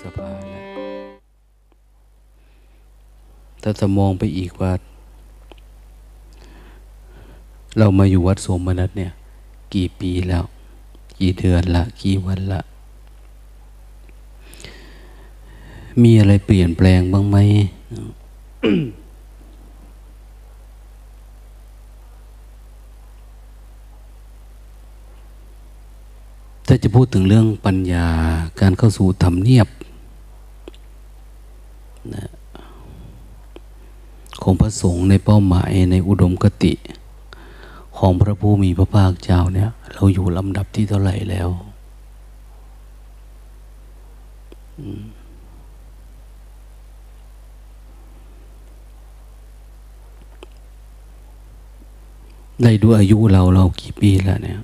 นี่เดือนพฤษภาแล้วถ้าจะมองไปอีกว่า เรามาอยู่วัดสมนัตเนี่ย กี่ปีแล้ว กี่เดือนละ กี่วันละ มีอะไรเปลี่ยนแปลงบ้างไหมถ้าจะพูดถึงเรื่องปัญญาการเข้าสู่ธรรมเนียบ นะของพระสงฆ์ในเป้าหมายในอุดมคติ ของพระผู้มีพระภาคเจ้าเนี่ย เราอยู่ลำดับที่เท่าไหร่แล้วได้ดูอายุเราเรากี่ปีแล้วเนี่ย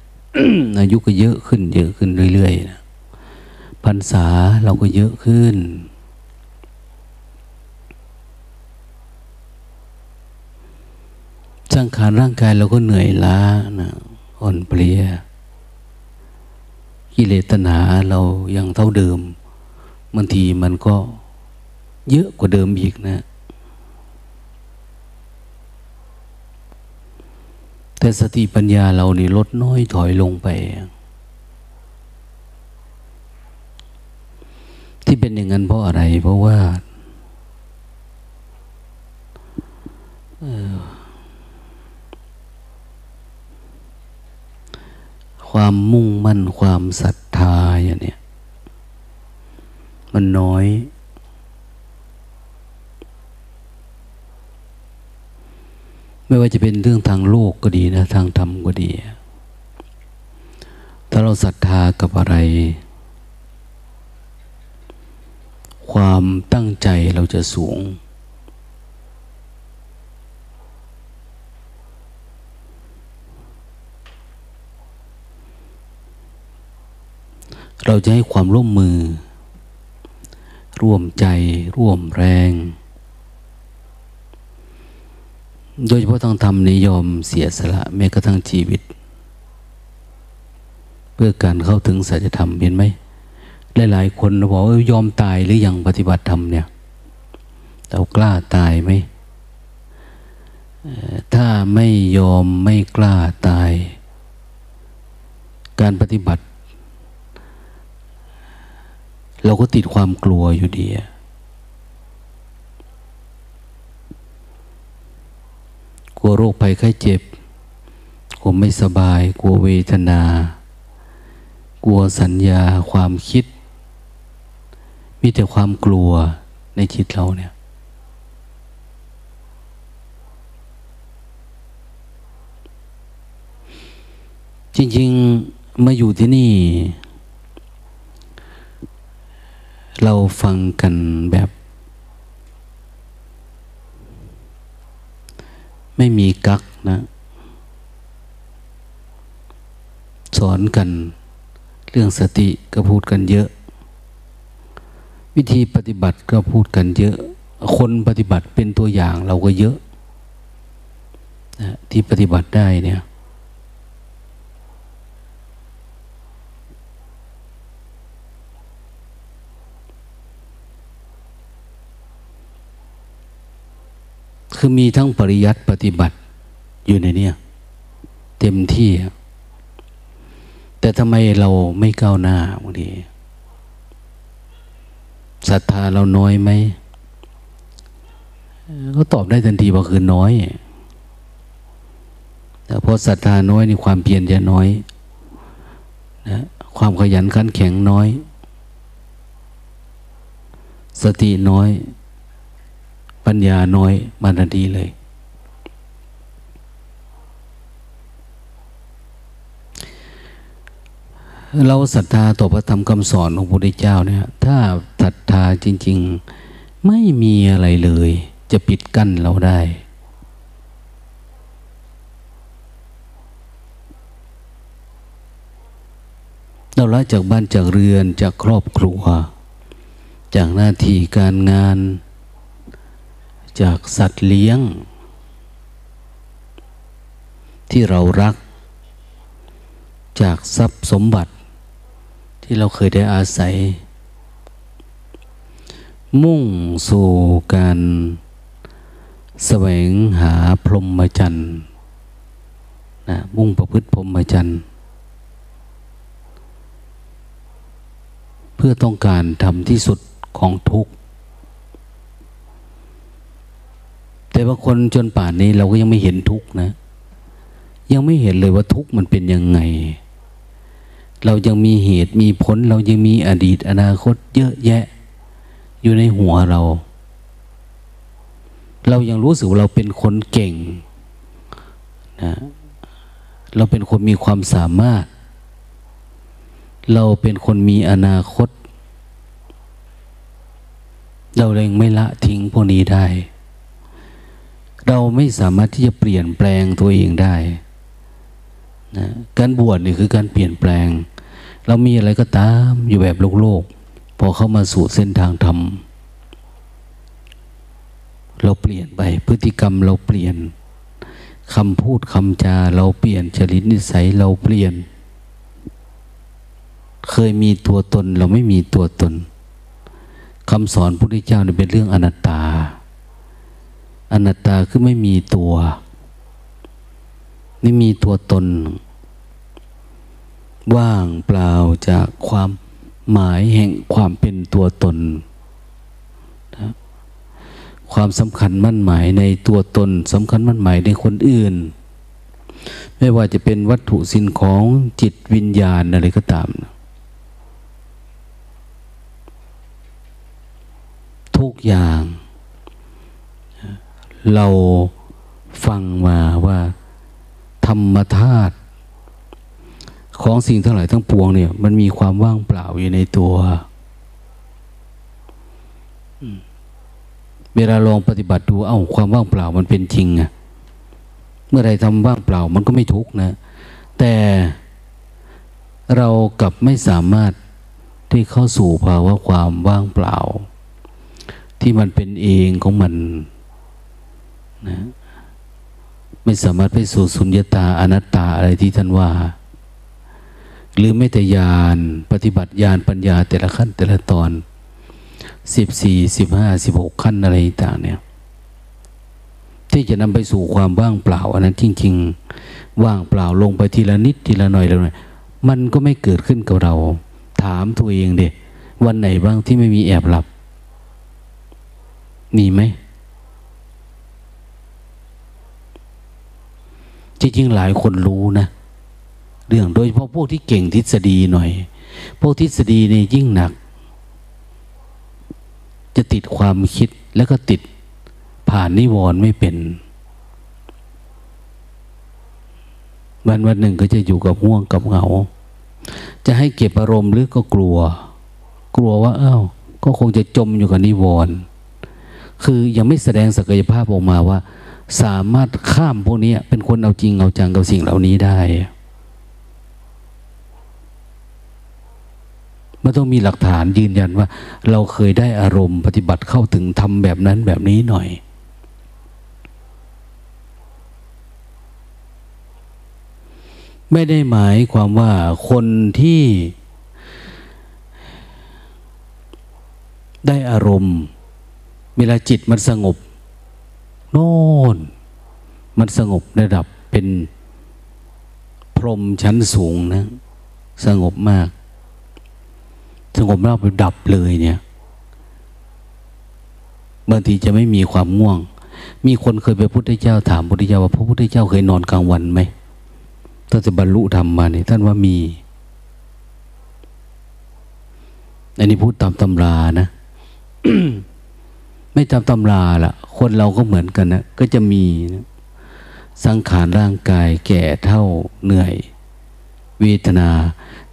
อายุก็เยอะขึ้น เยอะขึ้นเรื่อยๆนะพรรษาเราก็เยอะขึ้น สังขารร่างกายเราก็เหนื่อยล้านะอ่อนเพลียกิเลสตนาเรายังเท่าเดิมบางทีมันก็เยอะกว่าเดิมอีกนะ แต่สติปัญญาเรานี่ลดน้อยถอยลงไป ที่เป็นอย่างนั้นเพราะอะไร เพราะว่า ความมุ่งมั่นความศรัทธาอย่างเนี้ยมันน้อย ไม่ว่าจะเป็นเรื่องทางโลกก็ดีนะ ทางธรรมก็ดี ถ้าเราศรัทธากับอะไร ความตั้งใจเราจะสูง เราจะให้ความร่วมมือ ร่วมใจ ร่วมแรง โดยเฉพาะทางธรรมนิยมเสียสละแม้กระทั่งชีวิต เพื่อการเข้าถึงสัจธรรมเห็นไหมหลายๆคนบอกว่ายอมตายหรืออยังปฏิบัติธรรมเนี่ยเรากล้าตายไหมถ้าไม่ยอมไม่กล้าตาย การปฏิบัติ เราก็ติดความกลัวอยู่ดีกลัวโรคภัยไข้เจ็บกลัวไม่สบาย กลัวเวทนา กลัวสัญญาความคิด มีแต่ความกลัวในจิตเราเนี่ยจริงๆ มาอยู่ที่นี่ เราฟังกันแบบ ไม่มีกักนะ สอนกันเรื่องสติก็พูดกันเยอะ วิธีปฏิบัติก็พูดกันเยอะ คนปฏิบัติเป็นตัวอย่างเราก็เยอะนะที่ปฏิบัติได้เนี่ย คือมีทั้งปริยัติปฏิบัติอยู่ในเนี้เต็มที่ แต่ทำไมเราไม่ก้าวหน้าบางทีศรัทธาเราน้อยไหมก็ตอบได้ทันทีว่าคือน้อย แต่พอศรัทธาน้อยนี่ความเพียรจะน้อยนะความขยันขันแข็งน้อย สติน้อย ปัญญาน้อยมานาดีเลย เราศรัทธาต่อพระธรรมคำสอนของพระพุทธเจ้าเนี่ย ถ้าศรัทธาจริง ๆไม่มีอะไรเลย จะปิดกั้นเราได้เราละจากบ้านจากเรือนจากครอบครัว จากหน้าที่การงาน จากสัตว์เลี้ยง ที่เรารัก จากทรัพย์สมบัติ ที่เราเคยได้อาศัย มุ่งสู่การแสวงหาพรหมจรรย์นะมุ่งประพฤติพรหมจรรย์เพื่อต้องการทำที่สุดของทุกข์ แต่ว่าคนจนป่านนี้เราก็ยังไม่เห็นทุกข์นะ ยังไม่เห็นเลยว่าทุกข์มันเป็นยังไง เรายังมีเหตุมีผล เรายังมีอดีตอนาคตเยอะแยะ อยู่ในหัวเรา เรายังรู้สึกว่าเราเป็นคนเก่งนะเราเป็นคนมีความสามารถ เราเป็นคนมีอนาคต เราเองไม่ละทิ้งพวกนี้ได้ เราไม่สามารถที่จะเปลี่ยนแปลงตัวเองได้นะการบวชนี่คือการเปลี่ยนแปลง เรามีอะไรก็ตามอยู่แบบโลกโลก พอเข้ามาสู่เส้นทางธรรม เราเปลี่ยนไปพฤติกรรมเราเปลี่ยนคำพูดคำจาเราเปลี่ยนจริตนิสัยเราเปลี่ยน เคยมีตัวตนเราไม่มีตัวตนคำสอนพระพุทธเจ้าเป็นเรื่องอนัตตา อนัตตาคือไม่มีตัว ไม่มีตัวตน ว่างเปล่าจากความหมายแห่งความเป็นตัวตนนะความสำคัญมั่นหมายในตัวตนสำคัญมั่นหมายในคนอื่น ไม่ว่าจะเป็นวัตถุสิ่งของจิตวิญญาณอะไรก็ตามนะทุกอย่าง เราฟังมาว่า ธรรมธาตุของสิ่งทั้งหลายทั้งปวงเนี่ย มันมีความว่างเปล่าอยู่ในตัวเวลาลองปฏิบัติดูเอา้าความว่างเปล่ามันเป็นจริงอะเมื่อไรทำว่างเปล่ามันก็ไม่ทุกนะ แต่เรากลับไม่สามารถที่เข้าสู่ภาวะความว่างเปล่า ที่มันเป็นเองของมัน นะไม่สามารถไปสู่สุญญตาอนัตตาอะไรที่ท่านว่า หรือไม่แต่ญาณปฏิบัติญาณปัญญาแต่ละขั้นแต่ละตอนสิบสี่สิบห้าสิบหกขั้นอะไรต่างเนี่ย ที่จะนำไปสู่ความว่างเปล่า อันนั้นจริง ๆ ว่างเปล่าลงไปทีละนิดทีละหน่อยละหน่อยมันก็ไม่เกิดขึ้นกับเรา ถามตัวเองเด็วันไหนบ้างที่ไม่มีแอบหลับ มีไหม จริงๆหลายคนรู้นะ เรื่องโดยเฉพาะพวกที่เก่งทฤษฎีหน่อย พวกทฤษฎีนี่ยิ่งหนัก จะติดความคิดแล้วก็ติดผ่านนิวรณ์ไม่เป็นวันวันหนึ่งก็จะอยู่กับห่วงกับเหงา จะให้เก็บอารมณ์หรือก็กลัว กลัวว่า เอา้า ก็คงจะจมอยู่กับนิวรณ์คือยังไม่แสดงศักยภาพออกมาว่า สามารถข้ามพวกนี้เป็นคนเอาจริงเอาจังกับสิ่งเหล่านี้ได้มันต้องมีหลักฐานยืนยันว่า เราเคยได้อารมณ์ปฏิบัติเข้าถึงทำแบบนั้นแบบนี้หน่อย ไม่ได้หมายความว่าคนที่ได้อารมณ์ เวลาจิตมันสงบ โน่นมันสงบระดับเป็นพรมชั้นสูงนะ สงบมาก สงบแล้วไปดับเลยเนี่ยบางทีจะไม่มีความง่วง มีคนเคยไปพุทธเจ้าถามพุทธเจ้าว่าพระพุทธเจ้าเคยนอนกลางวันไหมถ้าจะบรรลุธรรมมาเนี่ยท่านว่ามี อันนี้พูดตามตำรานะ ไม่ตามตำราละคนเราก็เหมือนกันนะก็จะมีนะสังขารร่างกายแก่เท่าเหนื่อย เวทนา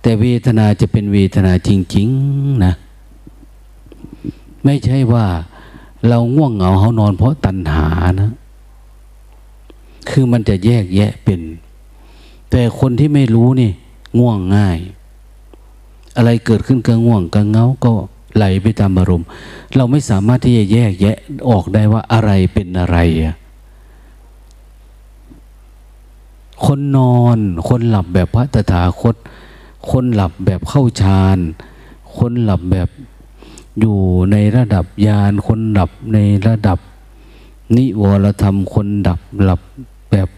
แต่เวทนาจะเป็นเวทนาจริง ๆ นะ ไม่ใช่ว่าเราง่วงเหงาเขานอนเพราะตัณหานะ คือมันจะแยกแยะเป็น แต่คนที่ไม่รู้นี่ ง่วงง่าย อะไรเกิดขึ้นก็ง่วงก็เงาก็ ไหลไปตามอารมณ์ เราไม่สามารถที่จะแยกแยะออกได้ว่าอะไรเป็นอะไร คนนอน คนหลับแบบพระตถาคต คนหลับแบบเข้าฌาน คนหลับแบบอยู่ในระดับญาณ คนหลับในระดับนิวรธรรม คนดับหลับแบบ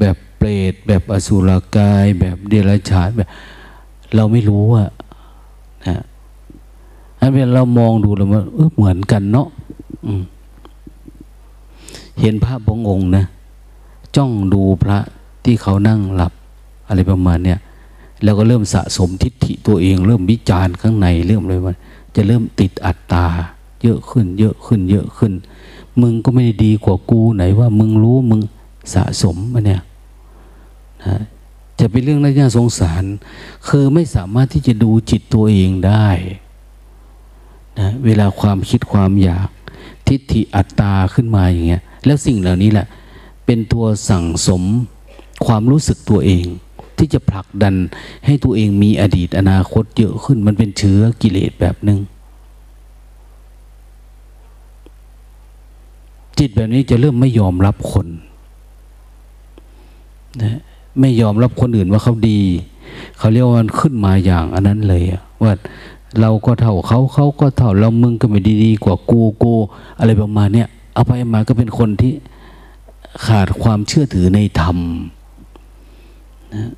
แบบเปรตแบบอสุรกาย แบบเดรัจฉานแบบ เราไม่รู้อะ อันเป็นเรามองดูแล้วมันเออเหมือนกันเนาะเห็นภาพขององค์นะจ้องดูพระที่เขานั่งหลับ อะไรประมาณเนี้ยแล้วก็เริ่มสะสมทิฏฐิตัวเอง เริ่มวิจารณ์ข้างในเริ่มเลยว่า จะเริ่มติดอัตตา เยอะขึ้น เยอะขึ้น เยอะขึ้น มึงก็ไม่ได้ดีกว่ากูไหนว่า มึงรู้มึงสะสมมาเนี่ยนะจะเป็นเรื่องน่าสงสาร คือไม่สามารถที่จะดูจิตตัวเองได้ นะเวลาความคิดความอยาก ทิฏฐิอัตตาขึ้นมาอย่างเงี้ยแล้วสิ่งเหล่านี้แหละ เป็นตัวสั่งสมความรู้สึกตัวเอง ที่จะผลักดันให้ตัวเองมีอดีตอนาคตเยอะขึ้น มันเป็นเชื้อกิเลสแบบหนึง่งจิตแบบนี้จะเริ่มไม่ยอมรับคนนะไม่ยอมรับคนอื่นว่าเขาดี เขาเรียกว่ามันขึ้นมาอย่างอันนั้นเลยว่า เราก็เท่าเขาเขาก็เท่าเรามึงก็ไม่ดีดีกว่ากูกูอะไรประมาณเนี้ยเอาไปมาก็เป็นคนที่ขาดความเชื่อถือในธรรมนะ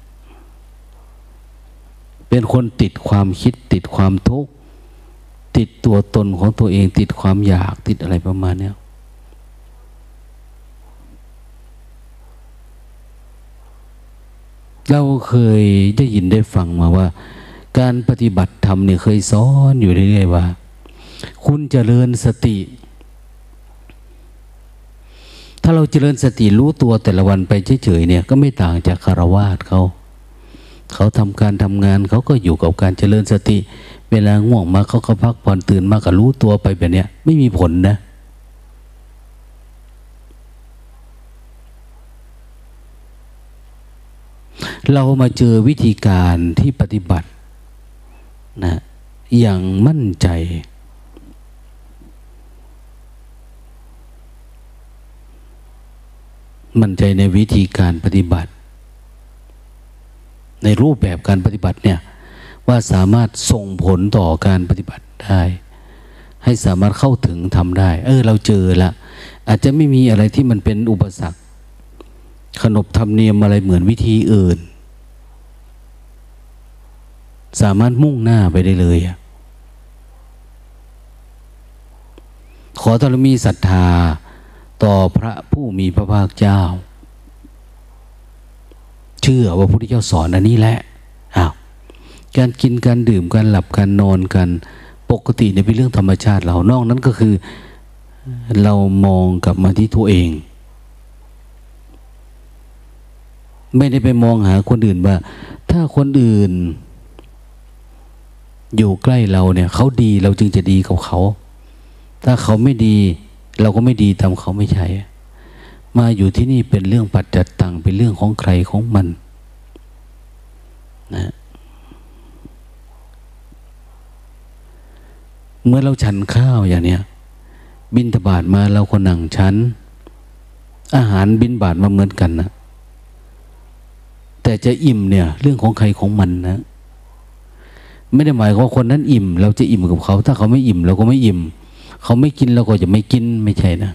เป็นคนติดความคิดติดความทุกข์ติดตัวตนของตัวเองติดความอยากติดอะไรประมาณเนี้ยเราเคยได้ยินได้ฟังมาว่า การปฏิบัติธรรมเนี่ยเคยสอนอยู่เรื่อยๆว่า คุณจเจริญสติ ถ้าเราเจริญสติรู้ตัวแต่ละวันไปเฉยๆเนี่ย ก็ไม่ต่างจากคารวาสเขา เขาทำการทำงานเขาก็อยู่กับการเจริญสติ เวลาง่วงมาเขาก็พักผ่อนตื่นมาก็รู้ตัวไปแบบเนี้ยไม่มีผลนะเรามาเจอวิธีการที่ปฏิบัติ นะอย่างมั่นใจ มั่นใจในวิธีการปฏิบัติ ในรูปแบบการปฏิบัติเนี่ยว่าสามารถส่งผลต่อการปฏิบัติได้ ให้สามารถเข้าถึงทำได้ เออ เราเจอละอาจจะไม่มีอะไรที่มันเป็นอุปสรรค ขนบธรรมเนียมอะไรเหมือนวิธีอื่น สามารถมุ่งหน้าไปได้เลยขอตรมีศรัทธาต่อพระผู้มีพระภาคเจ้า เชื่อว่าพระพุทธเจ้าสอนอันนี้แหละอ้าวการกินการดื่มการหลับการนอนกันปกติเนี่ยเป็นเรื่องธรรมชาติเรานอกนั้นก็คือ เรามองกลับมาที่ตัวเอง ไม่ได้ไปมองหาคนอื่นว่า ถ้าคนอื่น อยู่ใกล้เราเนี่ยเขาดีเราจึงจะดีกับเขา ถ้าเขาไม่ดีเราก็ไม่ดีตามเขาไม่ใช่ มาอยู่ที่นี่เป็นเรื่องปัจจัดตังเป็นเรื่องของใครของมันนะเมื่อเราฉันข้าวอย่างเนี้ยบินทบาทมาเราคนหนังฉัน อาหารบินบาทมาเหมือนกันนะแต่จะอิ่มเนี่ย เรื่องของใครของมันนะ ไม่ได้หมายว่าคนนั้นอิ่ม เราจะอิ่มกับเขา ถ้าเขาไม่อิ่มเราก็ไม่อิ่ม เขาไม่กินเราก็จะไม่กินไม่ใช่นะ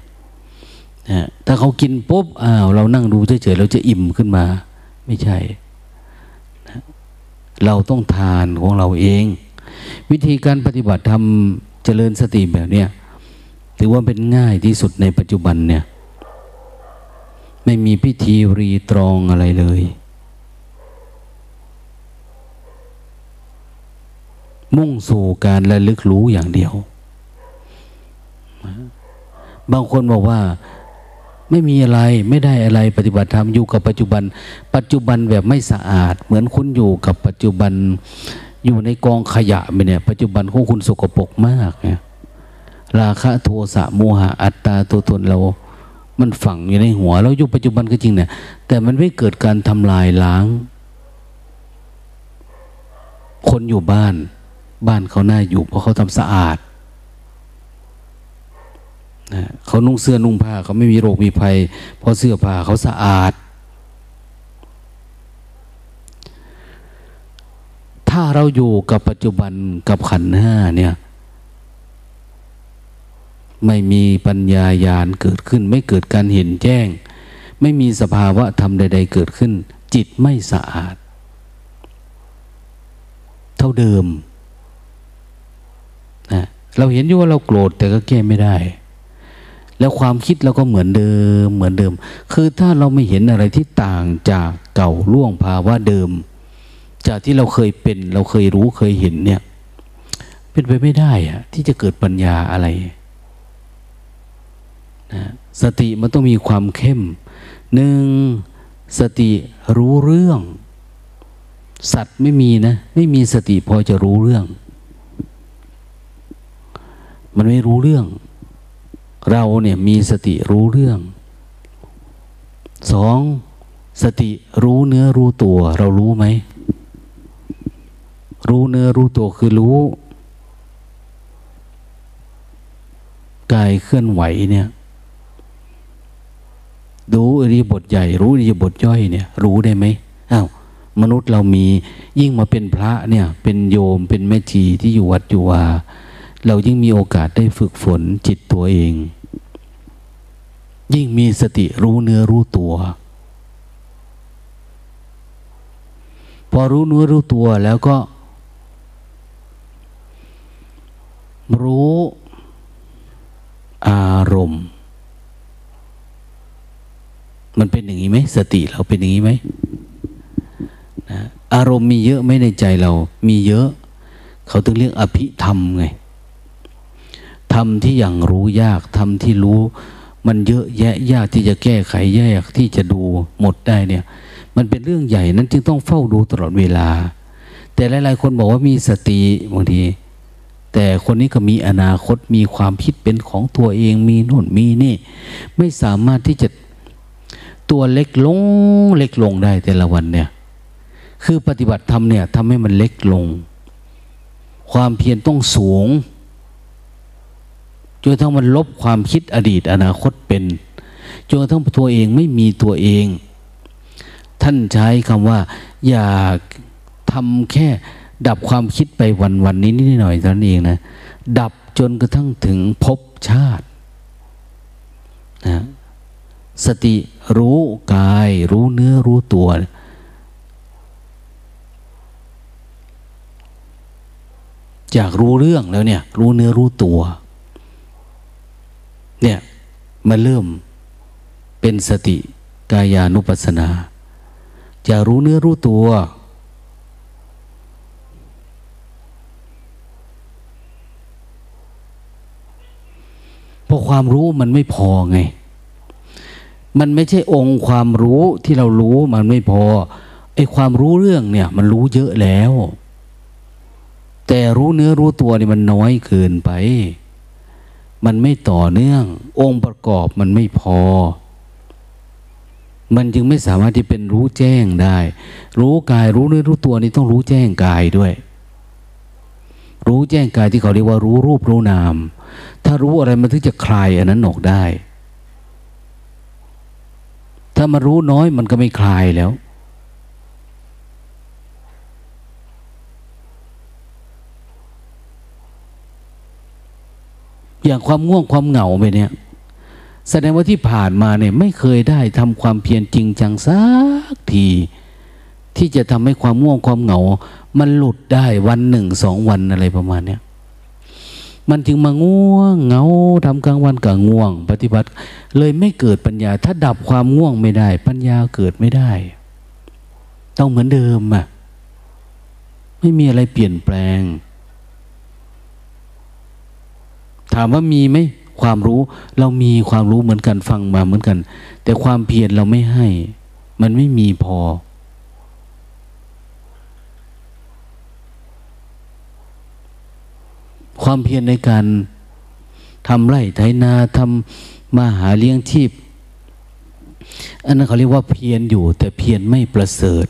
นะถ้าเขากินปุ๊บอ้าวเรานั่งดูเฉยๆเราจะอิ่มขึ้นมา ไม่ใช่เราต้องทานของเราเอง วิธีการปฏิบัติทำเจริญสติแบบเนี้ยถือว่าเป็นง่ายที่สุดในปัจจุบันเนี่ย ไม่มีพิธีรีตรองอะไรเลย มุ่งสู่การระลึกรู้อย่างเดียว บางคนบอกว่าไม่มีอะไรไม่ได้อะไรปฏิบัติธรรมอยู่กับปัจจุบัน ปัจจุบันแบบไม่สะอาด เหมือนคุณอยู่กับปัจจุบันอยู่ในกองขยะไปเนี่ย ปัจจุบันของคุณสกปรกมากเนี่ยราคะโทสะโมหะอัตตาตัวตนเรา มันฝังอยู่ในหัวเราอยู่ปัจจุบันก็จริงเนี่ย แต่มันไม่เกิดการทำลายล้าง คนอยู่บ้าน บ้านเขาหน้าอยู่เพราะเขาทำสะอาดนะเขานุ่งเสื้อนุ่งผ้าเขาไม่มีโรคมีภัย เพราะเสื้อผ้าเขาสะอาด ถ้าเราอยู่กับปัจจุบันกับขันห้าเนี่ย ไม่มีปัญญาญาณเกิดขึ้น ไม่เกิดการเห็นแจ้ง ไม่มีสภาวะธรรมใด ๆ เกิดขึ้น จิตไม่สะอาด เท่าเดิม นะเราเห็นอยู่ว่าเราโกรธแต่ก็แก้ไม่ได้ แล้วความคิดเราก็เหมือนเดิมเหมือนเดิม คือถ้าเราไม่เห็นอะไรที่ต่างจากเก่าล่วงภาวะเดิม จากที่เราเคยเป็น เราเคยรู้เคยเห็นเนี่ย เป็นไปไม่ได้อะที่จะเกิดปัญญาอะไรนะสติมันต้องมีความเข้มหนึ่งสติรู้เรื่อง สัตว์ไม่มีนะ ไม่มีสติพอจะรู้เรื่อง มันไม่รู้เรื่อง เราเนี่ยมีสติรู้เรื่องสองสติรู้เนื้อรู้ตัว เรารู้ไหม รู้เนื้อรู้ตัวคือรู้กายเคลื่อนไหวเนี่ยรู้อริบทใหญ่ รู้อริบทย่อยเนี่ย รู้ได้ไหมอ้าวมนุษย์เรามียิ่งมาเป็นพระเนี่ย เป็นโยมเป็นแม่ชีที่อยู่วัดอยู่วา เรายิ่งมีโอกาสได้ฝึกฝนจิตตัวเอง ยิ่งมีสติรู้เนื้อรู้ตัว พอรู้เนื้อรู้ตัวแล้วก็ รู้อารมณ์ มันเป็นอย่างนี้ไหมสติเราเป็นอย่างนี้ไหมนะอารมณ์มีเยอะไหมในใจเรา มีเยอะ เขาต้องเรียกอภิธรรมไง ทำที่อย่างรู้ยากทำที่รู้ มันเยอะแยะยากที่จะแก้ไขแยกที่จะดูหมดได้เนี่ย มันเป็นเรื่องใหญ่นั้นจึงต้องเฝ้าดูตลอดเวลา แต่หลาย ๆ คนบอกว่ามีสติบางทีแต่คนนี้ก็มีอนาคตมีความคิดเป็นของตัวเองมีโน่นมีนี่ ไม่สามารถที่จะตัวเล็กลงเล็กลงได้แต่ละวันเนี่ย คือปฏิบัติธรรมเนี่ยทำให้มันเล็กลง ความเพียรต้องสูง นทั้งมันลบความคิดอดีตอนาคตเป็นจนทั้งตัวเองไม่มีตัวเอง ท่านใช้คำว่า อย่าทำแค่ดับความคิดไปวันวันนี้นิดหน่อยเท่านั้นเองนะดับจนกระทั่งถึงภพชาตินะสติรู้กาย รู้เนื้อรู้ตัว จากรู้เรื่องแล้วเนี่ย รู้เนื้อรู้ตัว เนี่ยมาเริ่มเป็นสติกายานุปัสสนา จะรู้เนื้อรู้ตัว เพราะความรู้มันไม่พอไง มันไม่ใช่องค์ความรู้ที่เรารู้มันไม่พอไอ้ความรู้เรื่องเนี่ย มันรู้เยอะแล้ว แต่รู้เนื้อรู้ตัวนี่มันน้อยเกินไป มันไม่ต่อเนื่อง องค์ประกอบมันไม่พอ มันจึงไม่สามารถที่เป็นรู้แจ้งได้ รู้กายรู้เนื้อรู้ตัวนี่ต้องรู้แจ้งกายด้วย รู้แจ้งกายที่เขาเรียกว่ารู้รูปรู้นาม ถ้ารู้อะไรมันถึงจะคลายอันนั้นออกได้ ถ้ามารู้น้อยมันก็ไม่คลายแล้ว อย่างความง่วงความเหงาไปเนี่ยแสดงว่าที่ผ่านมาเนี่ยไม่เคยได้ทำความเพียรจริงจังสักที ที่จะทำให้ความง่วงความเหงา มันหลุดได้วันหนึ่งสองวันอะไรประมาณเนี้ยมันจึงมาง่วงเหงาทำกลางวันกับง่วง ปฏิบัติ เลยไม่เกิดปัญญา ถ้าดับความง่วงไม่ได้ ปัญญาเกิดไม่ได้ ต้องเหมือนเดิมอะไม่มีอะไรเปลี่ยนแปลง ถามว่ามีไหมความรู้ เรามีความรู้เหมือนกันฟังมาเหมือนกัน แต่ความเพียรเราไม่ให้ มันไม่มีพอ ความเพียรในการทำไร่ไถนาทำมาหาเลี้ยงชีพอันนั้นเขาเรียกว่าเพียรอยู่ แต่เพียรไม่ประเสริฐ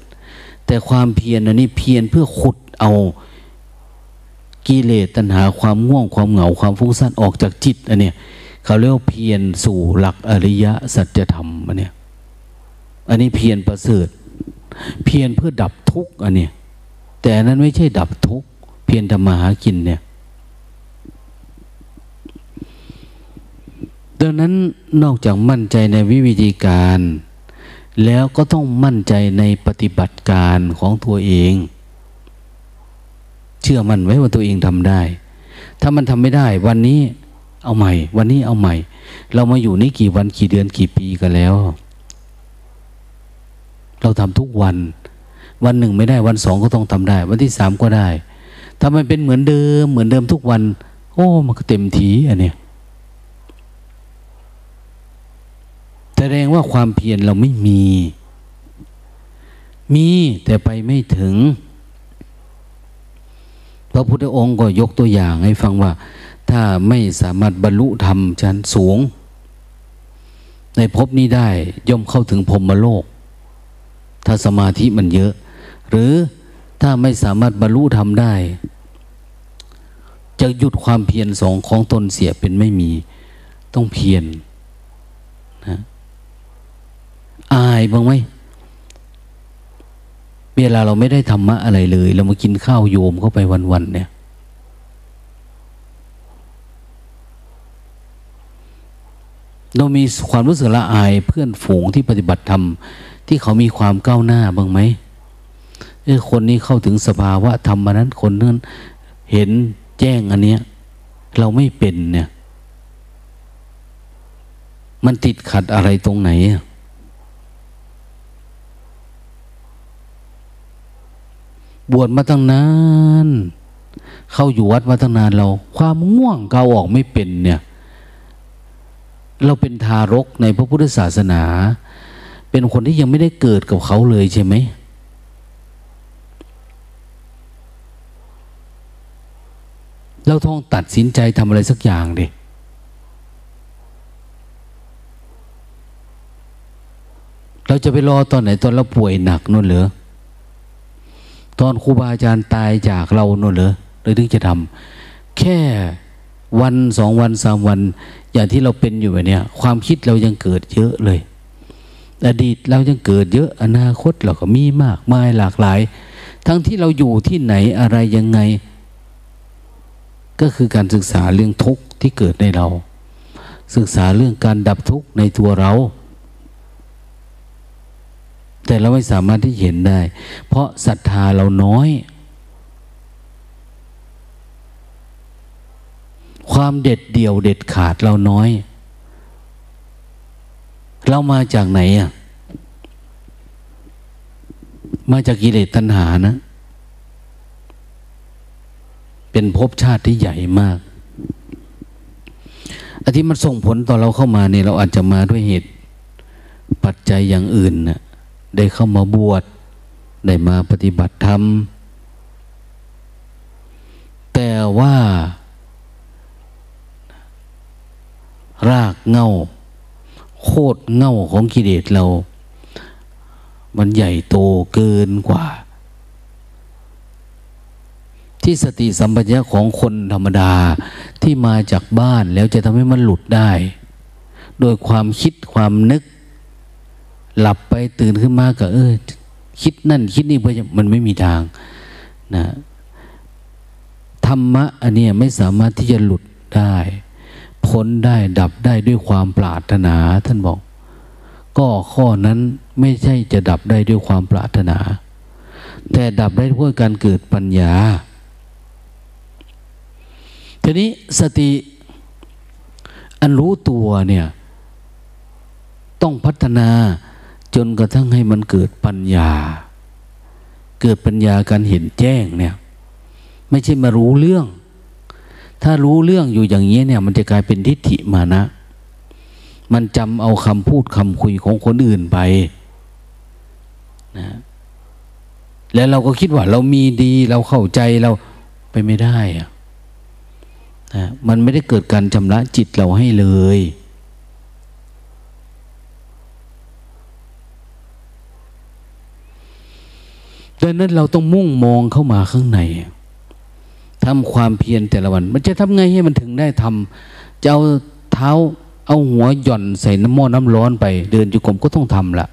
แต่ความเพียรอันนี้เพียรเพื่อขุดเอา กิเลสตัณหาความง่วงความเหงาความฟุ้งซ่านออกจากจิตอันเนี้ยเขาเรียกว่าเพียรสู่หลักอริยสัจธรรมอันเนี้ยอันนี้เพียรประเสริฐ เพียรเพื่อดับทุกข์อันเนี้ยแต่นั้นไม่ใช่ดับทุกข์เพียรทำมาหากินเนี่ยดังนั้นนอกจากมั่นใจในวิวิธีการ แล้วก็ต้องมั่นใจในปฏิบัติการของตัวเอง ชื่อมันไว้ว่าตัวเองทำได้ ถ้ามันทำไม่ได้ วันนี้เอาใหม่ วันนี้เอาใหม่ เรามาอยู่นี่กี่วันกี่เดือนกี่ปีกันแล้ว เราทำทุกวัน วันหนึ่งไม่ได้วันสองก็ต้องทำได้ วันที่สามก็ได้ ถ้ามันเป็นเหมือนเดิม เหมือนเดิมทุกวัน โอ้มันก็เต็มทีอันเนี้ยแสดงว่าความเพียรเราไม่มี มีแต่ไปไม่ถึง ระพุทธองค์ก็ยกตัวอย่างให้ฟังว่า ถ้าไม่สามารถบรรลุธรรมชั้นสูง ในภพนี้ได้ย่อมเข้าถึงพรมโลก ถ้าสมาธิมันเยอะ หรือถ้าไม่สามารถบรรลุธรรมได้ จะหยุดความเพียรสองของตนเสียเป็นไม่มี ต้องเพียรนะอายบ้างไหม เวลาเราไม่ได้ธรรมะอะไรเลย เรามากินข้าวโยมเข้าไปวันๆเนี่ยเรามีความรู้สึกละอายเพื่อนฝูงที่ปฏิบัติธรรมที่เขามีความก้าวหน้าบ้างไหมเออคนนี้เข้าถึงสภาวะธรรมนั้นคนนั้นเห็นแจ้งอันเนี้ย เราไม่เป็นเนี่ย มันติดขัดอะไรตรงไหนอะ บวชมาตั้งนาน เข้าอยู่วัดมาตั้งนานเรา ความง่วงเกาออกไม่เป็นเนี่ย เราเป็นทารกในพระพุทธศาสนา เป็นคนที่ยังไม่ได้เกิดกับเขาเลยใช่ไหมเราต้องตัดสินใจทำอะไรสักอย่างดิเราจะไปรอตอนไหนตอนเราป่วยหนักนู่นเหรอ ตอนครูบาอาจารย์ตายจากเราโน่นเหรอเลยถึงจะทำแค่วันสองวันสามวัน อย่างที่เราเป็นอยู่แบบนี้ความคิดเรายังเกิดเยอะเลย อดีตเรายังเกิดเยอะอนาคตเราก็มีมากมายหลากหลาย ทั้งที่เราอยู่ที่ไหนอะไรยังไง ก็คือการศึกษาเรื่องทุกข์ที่เกิดในเรา ศึกษาเรื่องการดับทุกข์ในตัวเรา แต่เราไม่สามารถที่เห็นได้ เพราะศรัทธาเราน้อย ความเด็ดเดี่ยวเด็ดขาดเราน้อย เรามาจากไหนอะ มาจากกิเลสตัณหานะ เป็นภพชาติที่ใหญ่มากอันที่มันส่งผลต่อเราเข้ามาเนี่ยเราอาจจะมาด้วยเหตุปัจจัยอย่างอื่นนะ่ะ ได้เข้ามาบวชได้มาปฏิบัติธรรม แต่ว่ารากเงาโคตรเงาของกิเลสเรา มันใหญ่โตเกินกว่า ที่สติสัมปชัญญะของคนธรรมดาที่มาจากบ้านแล้วจะทำให้มันหลุดได้ โดยความคิดความนึก หลับไปตื่นขึ้นมาก็ เออ คิดนั่น คิดนี่เพื่อมันไม่มีทางนะธรรมะอันนี้ไม่สามารถที่จะหลุดได้พ้นได้ดับได้ด้วยความปรารถนาท่านบอก ก็ข้อนั้นไม่ใช่จะดับได้ด้วยความปรารถนา แต่ดับได้ด้วยการเกิดปัญญา ทีนี้สติอันรู้ตัวเนี่ย ต้องพัฒนา จนกระทั่งให้มันเกิดปัญญา เกิดปัญญาการเห็นแจ้งเนี่ย ไม่ใช่มารู้เรื่อง ถ้ารู้เรื่องอยู่อย่างนี้เนี่ย มันจะกลายเป็นทิฏฐิมานะ มันจำเอาคำพูดคำคุยของคนอื่นไปนะแล้วเราก็คิดว่า เรามีดีเราเข้าใจเราไปไม่ได้อะนะมันไม่ได้เกิดการชำระจิตเราให้เลย ดังนั้นเราต้องมุ่งมองเข้ามาข้างในทำความเพียรแต่ละวัน มันจะทำไงให้มันถึงได้ทำจะเอาเท้าเอาหัวหย่อนใส่น้ำหม้อน้ำร้อนไป เดินจุกรมก็ต้องทำละ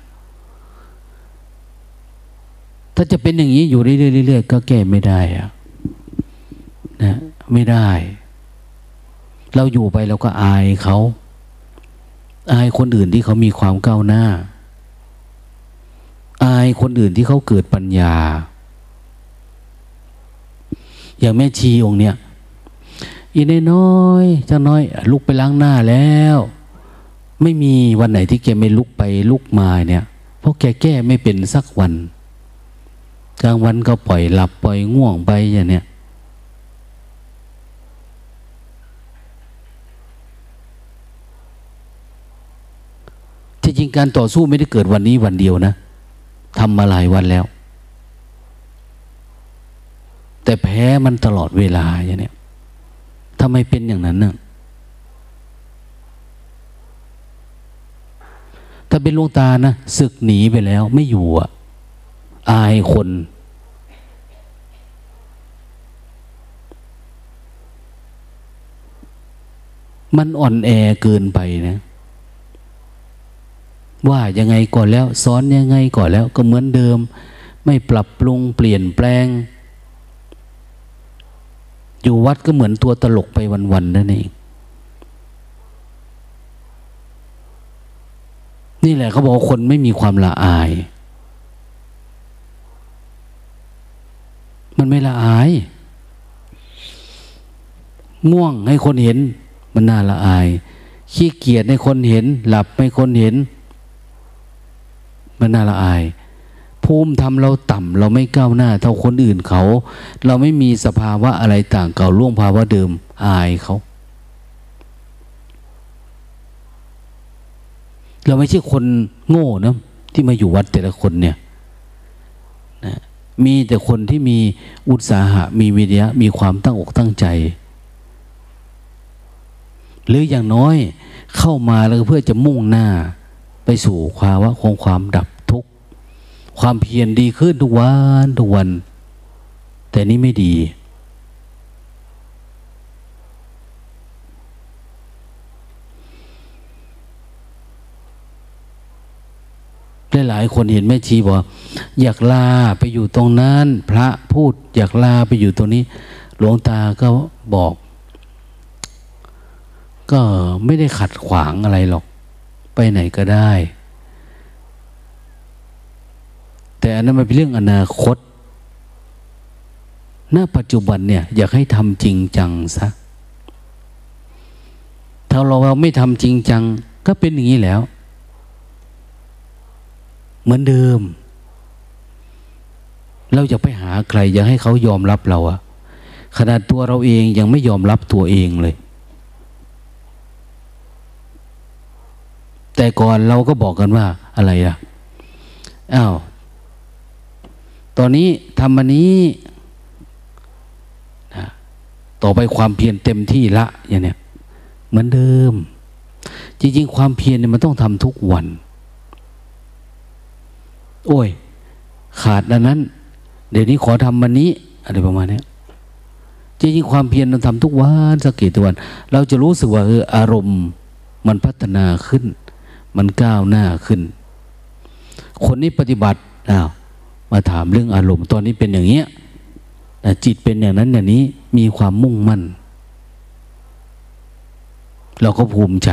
ถ้าจะเป็นอย่างนี้อยู่เรื่อยๆก็แก้ไม่ได้อะนะไม่ได้ เราอยู่ไปเราก็อายเขา อายคนอื่นที่เขามีความก้าวหน้า อายคนอื่นที่เขาเกิดปัญญา อย่างแม่ชีองค์เนี้ยอีนน้อยจ้าน้อย ลุกไปล้างหน้าแล้ว ไม่มีวันไหนที่แกไม่ลุกไปลุกมาเนี่ยเพราะแกแก้ไม่เป็นสักวัน กลางวันก็ปล่อยหลับปล่อยง่วงไปอย่างเนี้ยที่จริงการต่อสู้ไม่ได้เกิดวันนี้วันเดียวนะ ทำมาหลายวันแล้ว แต่แพ้มันตลอดเวลาอย่างนี้ทำไมเป็นอย่างนั้นน่ะถ้าเป็นลวงตานะศึกหนีไปแล้ว ไม่อยู่อะ อายคน มันอ่อนแอเกินไปนะ ว่ายังไงก่อนแล้วสอนยังไงก่อนแล้วก็เหมือนเดิม ไม่ปรับปรุงเปลี่ยนแปลง อยู่วัดก็เหมือนตัวตลกไปวันๆนั่นเองนี่แหละเขาบอกคนไม่มีความละอาย มันไม่ละอาย ง่วงให้คนเห็น มันน่าละอาย ขี้เกียจให้คนเห็น หลับให้คนเห็น มันน่าละอาย ภูมิธรรมเราต่ำเราไม่ก้าวหน้า เท่าคนอื่นเขา เราไม่มีสภาวะอะไรต่างเก่าล่วงภาวะเดิมอายเขาเราไม่ใช่คนโง่นะที่มาอยู่วัดแต่ละคนเนี่ยนะมีแต่คนที่มีอุตสาหะ มีวิทยะมีความตั้งอกตั้งใจ หรืออย่างน้อยเข้ามาแล้วเพื่อจะมุ่งหน้า ไปสู่ภาวะของความดับทุกข์ ความเพียรดีขึ้นทุกวันทุกวัน แต่นี้ไม่ดี หลายคนเห็นแม่ชีบอกอยากลาไปอยู่ตรงนั้น พระพูดอยากลาไปอยู่ตรงนี้ หลวงตาก็บอก ก็ไม่ได้ขัดขวางอะไรหรอก ไปไหนก็ได้ แต่อันนั้นมันเป็นเรื่องอนาคต ณ ปัจจุบันเนี่ย อยากให้ทำจริงจังซะ ถ้าเราเราไม่ทำจริงจัง ก็เป็นอย่างนี้แล้ว เหมือนเดิม เราจะไปหาใคร อยากให้เขายอมรับเราอะขนาดตัวเราเองยังไม่ยอมรับตัวเองเลย แต่ก่อนเราก็บอกกันว่าอะไรล่ะอ้าว ตอนนี้ทำอันนี้นะต่อไปความเพียรเต็มที่ละอย่างเนี้ยเหมือนเดิม จริง ๆ ความเพียรเนี่ยมันต้องทำทุกวัน โอ้ย ขาดดังนั้น เดี๋ยวนี้ขอทำวันนี้ อะไรประมาณนี้จริงๆความเพียรเราทำทุกวันสักกี่วัน เราจะรู้สึกว่าเอออารมณ์มันพัฒนาขึ้น มันก้าวหน้าขึ้น คนนี้ปฏิบัติอ้าวมาถามเรื่องอารมณ์ตอนนี้เป็นอย่างเงี้ยจิตเป็นอย่างนั้นอย่างนี้มีความมุ่งมั่น เราก็ภูมิใจ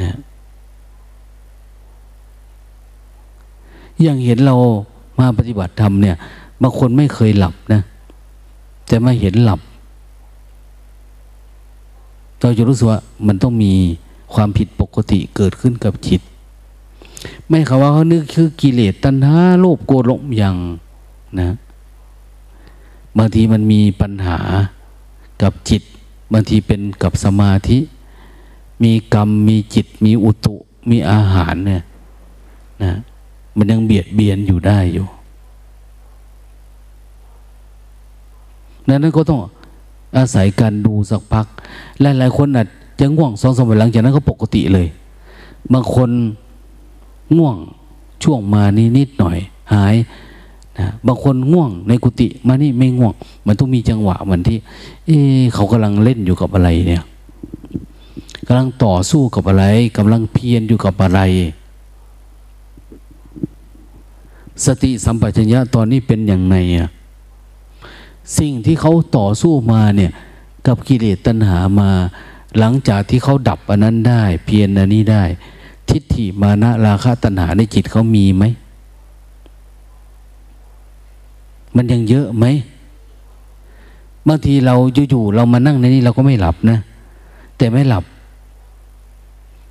นะอย่างเห็นเรามาปฏิบัติธรรมเนี่ยบางคนไม่เคยหลับนะแต่มาเห็นหลับ เราจะรู้สึกว่ามันต้องมี ความผิดปกติเกิดขึ้นกับจิต ไม่คำว่าเขานึกคือกิเลสตัณหาโลภโกรธหลงอย่างนะบางทีมันมีปัญหากับจิต บางทีเป็นกับสมาธิ มีกรรมมีจิต มีอุตุ มีอาหารเนี่ยนะมันยังเบียดเบียนอยู่ได้อยู่นั้นก็ต้องอาศัยการดูสักพัก หลาย ๆ คนอาจ จะง่วงสองสามวันหลังจากนั้นก็ปกติเลย บางคนง่วงช่วงมานี่นิดหน่อย หายนะบางคนง่วงในกุฏิมานี่ไม่ง่วง มันต้องมีจังหวะเหมือนที่ เอ๊เขากำลังเล่นอยู่กับอะไรเนี่ยกำลังต่อสู้กับอะไรกำลังเพียรอยู่กับอะไร สติสัมปชัญญะตอนนี้เป็นอย่างไรอะสิ่งที่เขาต่อสู้มาเนี่ย กับกิเลสตัณหามา หลังจากที่เขาดับอันนั้นได้ เพียรอันนี้ได้ ทิฏฐิมานะราคะตัณหาในจิตเขามีไหม มันยังเยอะไหมบางทีเราอยู่ๆเรามานั่งในนี้เราก็ไม่หลับนะ แต่ไม่หลับ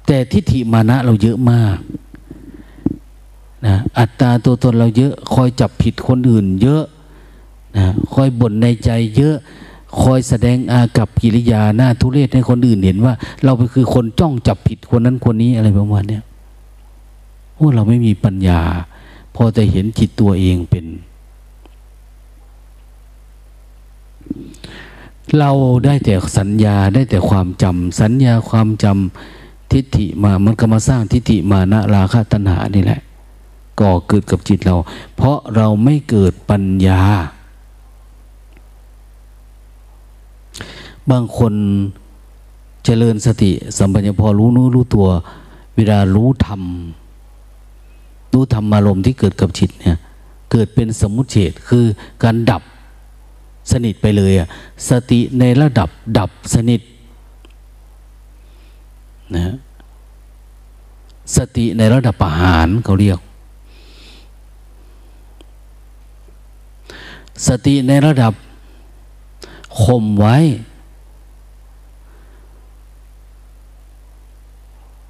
แต่ทิฏฐิมานะเราเยอะมากนะอัตตาตัวตนเราเยอะ คอยจับผิดคนอื่น เยอะนะคอยบ่นในใจเยอะ คอยแสดงอากับกิริยาหน้าทุเรศให้คนอื่นเห็นว่า เราเป็นคือคนจ้องจับผิดคนนั้นคนนี้อะไรประมาณนี้โอ้เราไม่มีปัญญา พอจะเห็นจิตตัวเองเป็น เราได้แต่สัญญาได้แต่ความจำสัญญาความจำทิฏฐิมามันก็มาสร้างทิฏฐิมานะราคะตัณหานี่แหละก่อเกิดกับจิตเรา เพราะเราไม่เกิดปัญญา บางคนเจริญสติ สัมปชัญญะพอรู้นู้รู้ตัว เวลารู้ธรรมรู้ธรรมอารมณ์ที่เกิดกับจิตเนี่ยเกิดเป็นสมุทเฉดคือการดับสนิทไปเลยอะสติในระดับดับสนิทนะสติในระดับอาหารเขาเรียก สติในระดับ ข่มไว้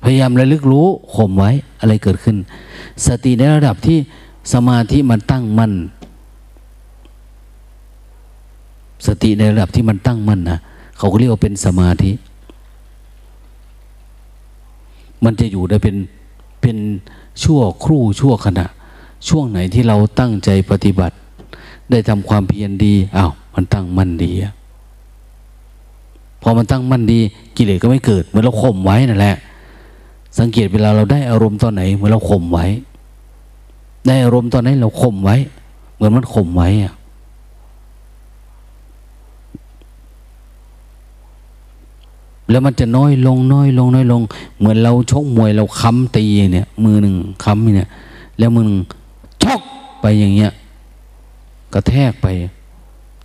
พยายามระลึกรู้ข่มไว้อะไรเกิดขึ้น สติในระดับที่สมาธิมันตั้งมั่นสติในระดับที่มันตั้งมั่นนะเขาก็เรียกว่าเป็นสมาธิ มันจะอยู่ได้เป็นเป็นชั่วครู่ชั่วขณะ ช่วงไหนที่เราตั้งใจปฏิบัติ ได้ทำความเพียรดีอา้าว มันตั้งมั่นดีพอมันตั้งมั่นดี กิเลสก็ไม่เกิดเหมือนเราข่มไว้นั่นแหละ สังเกตเวลาเราได้อารมณ์ตอนไหนเหมื่อเราข่มไว้ ได้อารมณ์ตอนไหนเราข่มไว้ เหมือนมันข่มไว้อะแล้วมันจะน้อยลงน้อยลงน้อยลง เหมือนเราชกมวยเราค้ำตีเนี่ย มือหนึ่งค้ำเนี่ย แล้วมือหนึ่งชกไปอย่างเงี้ยกระแทกไป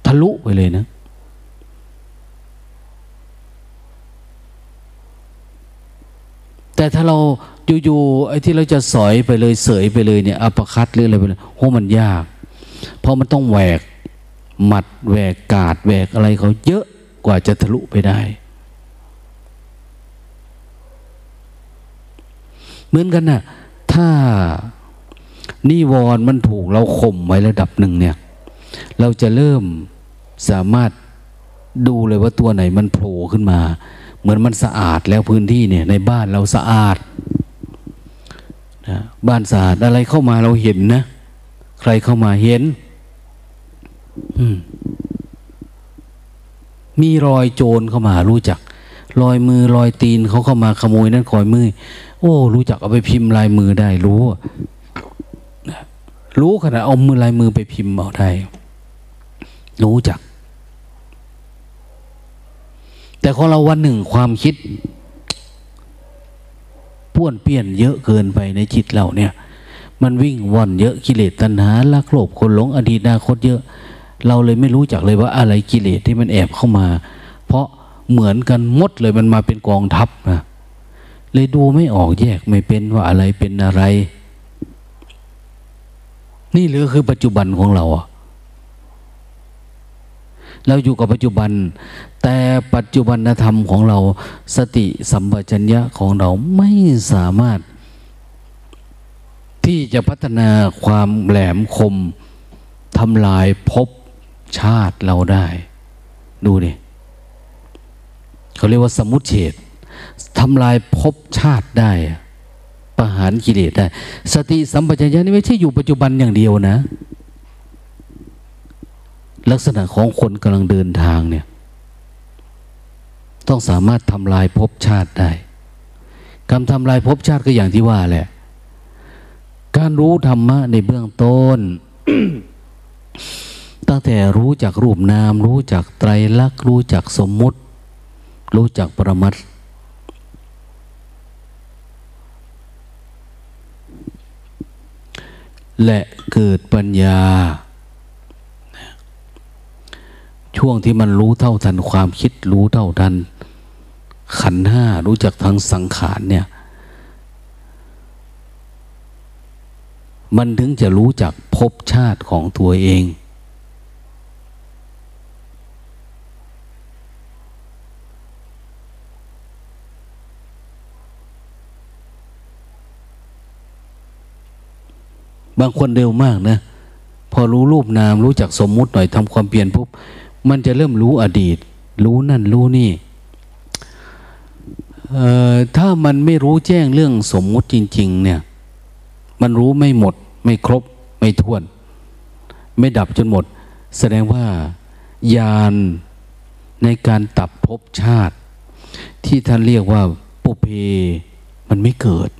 ทะลุไปเลยนะ แต่ถ้าเราอยู่ๆไอ้ที่เราจะสอยไปเลยเสยไปเลยเนี่ยอัปคัดหรืออะไรไปเลยโหมันยาก เพราะมันต้องแหวกหมัดแหวกกาดแหวกอะไรเขาเยอะกว่าจะทะลุไปได้ เหมือนกันนะ่ะ ถ้านิวรณ์มันถูกเราข่มไว้ระดับหนึ่งเนี่ย เราจะเริ่ม สามารถดูเลยว่าตัวไหนมันโผล่ขึ้นมา เหมือนมันสะอาดแล้วพื้นที่เนี่ย ในบ้านเราสะอาดนะบ้านสะอาดอะไรเข้ามาเราเห็นนะ ใครเข้ามาเห็นมีรอยโจรเข้ามารู้จัก รอยมือรอยตีนเขาเข้ามาขโมยนั่นคอยมือ โอ้ รู้จักเอาไปพิมพ์ลายมือได้รู้รู้ขนาดเอามือลายมือไปพิมพ์เอาได้รู้จัก แต่ของเราวันหนึ่งความคิดป้วนเปี้ยนเยอะเกินไปในจิตเราเนี่ย มันวิ่งว่อนเยอะกิเลสตัณหาลักโลภคนหลงอดีตอนาคตเยอะ เราเลยไม่รู้จักเลยว่าอะไรกิเลสที่มันแอบเข้ามา เพราะเหมือนกันมดเลยมันมาเป็นกองทัพนะเลยดูไม่ออกแยกไม่เป็นว่าอะไรเป็นอะไร นี่หรือคือปัจจุบันของเราอะเราอยู่กับปัจจุบัน แต่ปัจจุบันธรรมของเราสติสัมปชัญญะของเราไม่สามารถ ที่จะพัฒนาความแหลมคมทำลายภพชาติเราได้ ดูดิเขาเรียกว่าสมุทเฉดทำลายภพชาติได้ประหารกิเลสได้ สติสัมปชัญญะนี่ไม่ใช่อยู่ปัจจุบันอย่างเดียวนะ ลักษณะของคนกำลังเดินทางเนี่ย ต้องสามารถทำลายภพชาติได้การทำลายภพชาติก็อย่างที่ว่าแหละ การรู้ธรรมะในเบื้องต้น ตั้งแต่รู้จักรูปนาม รู้จักไตรลักษณ์รู้จักสมมุติ รู้จักปรมัตและเกิดปัญญา ช่วงที่มันรู้เท่าทันความคิดรู้เท่าทัน ขันห้ารู้จักทั้งสังขารเนี่ย มันถึงจะรู้จักภพชาติของตัวเอง บางคนเร็วมากนะ พอรู้รูปนามรู้จักสมมุติหน่อยทำความเปลี่ยนปุ๊บ มันจะเริ่มรู้อดีต รู้นั่นรู้นี่ถ้ามันไม่รู้แจ้งเรื่องสมมุติจริง ๆ เนี่ย มันรู้ไม่หมด ไม่ครบ ไม่ท้วน ไม่ดับจนหมด แสดงว่ายานในการตับภพชาติ ที่ท่านเรียกว่าปุเพมันไม่เกิด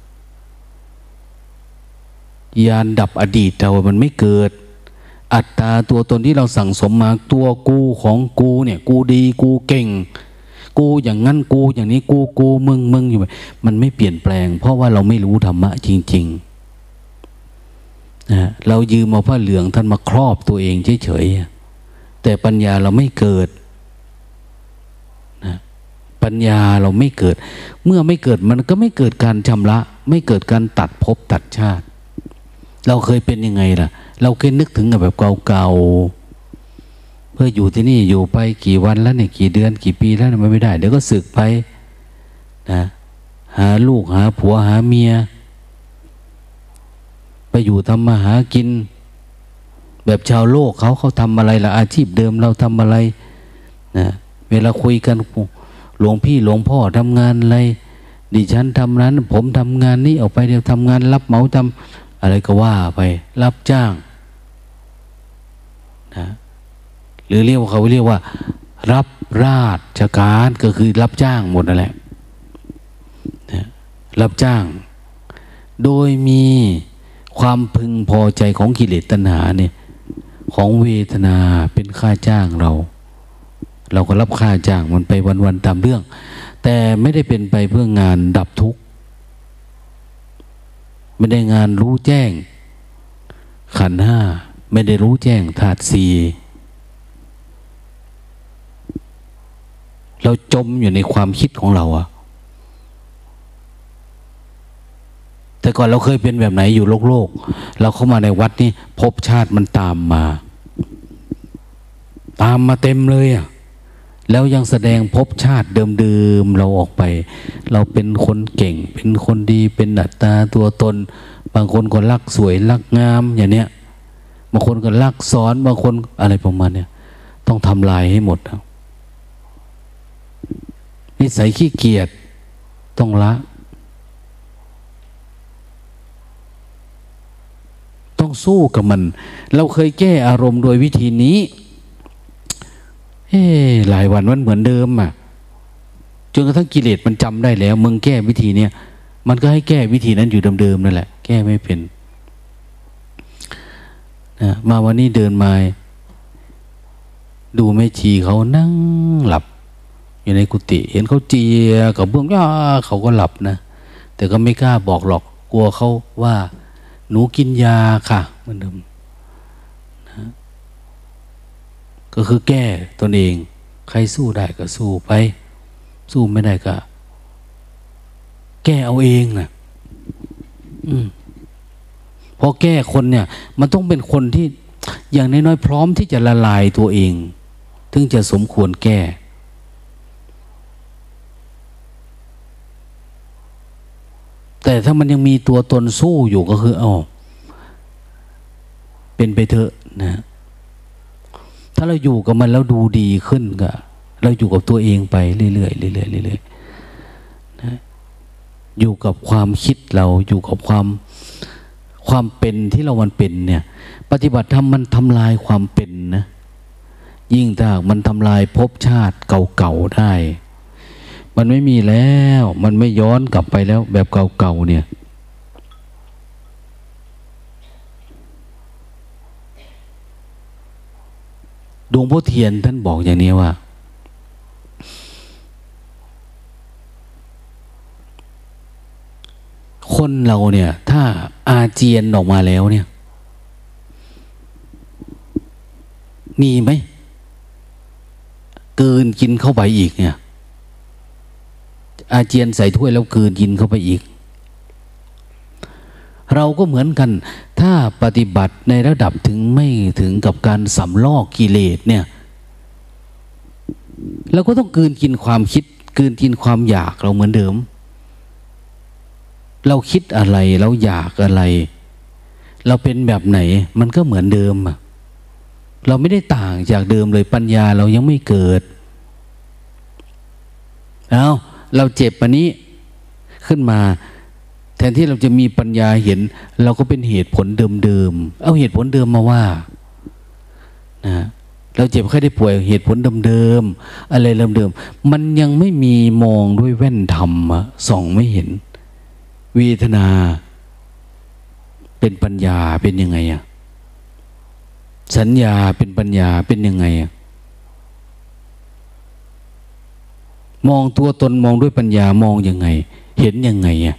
ยานดับอดีตเรามันไม่เกิด อัตตาตัวตนที่เราสั่งสมมาตัวกูของกูเนี่ยกูดีกูเก่ง กูอย่างนั้นกูอย่างนี้กูกูมึงมึงอยู่มันไม่เปลี่ยนแปลง เพราะว่าเราไม่รู้ธรรมะจริงๆนะเรายืมเอาผ้าเหลืองท่านมาครอบตัวเองเฉยๆแต่ปัญญาเราไม่เกิดนะปัญญาเราไม่เกิด เมื่อไม่เกิดมันก็ไม่เกิดการชำระ ไม่เกิดการตัดภพตัดชาติ เราเคยเป็นยังไงล่ะ เราเคยนึกถึงแบบเก่าๆ เพื่ออยู่ที่นี่อยู่ไปกี่วันแล้วเนี่ยกี่เดือนกี่ปีแล้วมันไม่ได้ เดี๋ยวก็สึกไปนะหาลูกหาผัวหาเมีย ไปอยู่ทำมาหากิน แบบชาวโลกเขาเขาทำอะไรละอาชีพเดิมเราทำอะไรนะเวลาคุยกันหลวงพี่หลวงพ่อทำงานอะไรดิฉันทำนั้น ผมทำงานนี้ออกไปเดี๋ยวทำงาน รับเหมาทำ อะไรก็ว่าไป รับจ้างนะหรือเรียกว่าเขาเรียกว่า รับราชการก็คือรับจ้างหมดนั่นแหละนะรับจ้าง โดยมีความพึงพอใจของกิเลสตัณหาเนี่ยของเวทนาเป็นค่าจ้างเรา เราก็รับค่าจ้างมันไปวันๆตามเรื่อง แต่ไม่ได้เป็นไปเพื่องานดับทุกข์ ไม่ได้งานรู้แจ้ง ขันห้าไม่ได้รู้แจ้งธาตุสีเราจมอยู่ในความคิดของเราอะแต่ก่อนเราเคยเป็นแบบไหนอยู่โลกโลก เราเข้ามาในวัดนี่พบชาติมันตามมา ตามมาเต็มเลยอะ แล้วยังแสดงภพชาติเดิมๆเราออกไป เราเป็นคนเก่ง เป็นคนดีเป็นอัตตาตัวตน บางคนก็รักสวยรักงามอย่างเนี้ยบางคนก็ลักซ้อนบางคนอะไรประมาณเนี้ยต้องทำลายให้หมดนิสัยขี้เกียจต้องละ ต้องสู้กับมัน เราเคยแก้อารมณ์โดยวิธีนี้ เฮ้หลายวันมันเหมือนเดิมอะจนกระทั่งกิเลสมันจำได้แล้ว มึงแก้วิธีเนี้ยมันก็ให้แก้วิธีนั้นอยู่เดิมๆนั่นแหละ แก้ไม่เป็นนะมาวันนี้เดินมาดูแม่ชีเขานั่งหลับ อยู่ในกุฏิเห็นเขาเจียกับเบื้องย่าเขาก็หลับนะ แต่ก็ไม่กล้าบอกหรอก กลัวเขาว่า หนูกินยาค่ะเหมือนเดิมนะ ก็คือแก้ตนเอง ใครสู้ได้ก็สู้ไป สู้ไม่ได้ก็ แก้เอาเองนะอืมพอแก้คนเนี่ย มันต้องเป็นคนที่อย่างน้อยๆพร้อมที่จะละลายตัวเอง ถึงจะสมควรแก้ แต่ถ้ามันยังมีตัวตนสู้อยู่ก็คืออ๋อเป็นไปเถอะนะ ถ้าเราอยู่กับมันแล้วดูดีขึ้นก็เราอยู่กับตัวเองไปเรื่อยๆเรื่อยๆเรื่อยๆนะอยู่กับความคิดเราอยู่กับความความเป็นที่เรามันเป็นเนี่ย ปฏิบัติธรรมมันทำลายความเป็นนะยิ่งถ้ามันทำลายภพชาติเก่าๆได้ มันไม่มีแล้ว มันไม่ย้อนกลับไปแล้ว แบบเก่าๆเนี่ย ดวงพ่อเทียนท่านบอกอย่างนี้ว่า คนเราเนี่ย ถ้าอาเจียนออกมาแล้วเนี่ย มีไหมกินกินเข้าไปอีกเนี่ย อาเจียนใส่ถ้วยแล้วกินกินเข้าไปอีก เราก็เหมือนกัน ถ้าปฏิบัติในระดับถึงไม่ถึงกับการสำลอกกิเลสเนี่ยเราก็ต้องกินกินความคิดกินกินความอยากเราเหมือนเดิม เราคิดอะไรเราอยากอะไร เราเป็นแบบไหนมันก็เหมือนเดิมเราไม่ได้ต่างจากเดิมเลยปัญญาเรายังไม่เกิดแล้วเราเจ็บปันนี้ขึ้นมา แทนที่เราจะมีปัญญาเห็น เราก็เป็นเหตุผลเดิมๆ เอาเหตุผลเดิมมาว่านะเราเจ็บแค่ได้ป่วยเหตุผลเดิมๆอะไรเดิมๆมันยังไม่มีมองด้วยแว่นธรรมส่องไม่เห็น เวทนา เป็นปัญญาเป็นยังไงอะสัญญาเป็นปัญญาเป็นยังไงอะมองตัวตนมองด้วยปัญญามองยังไง เห็นยังไงอะ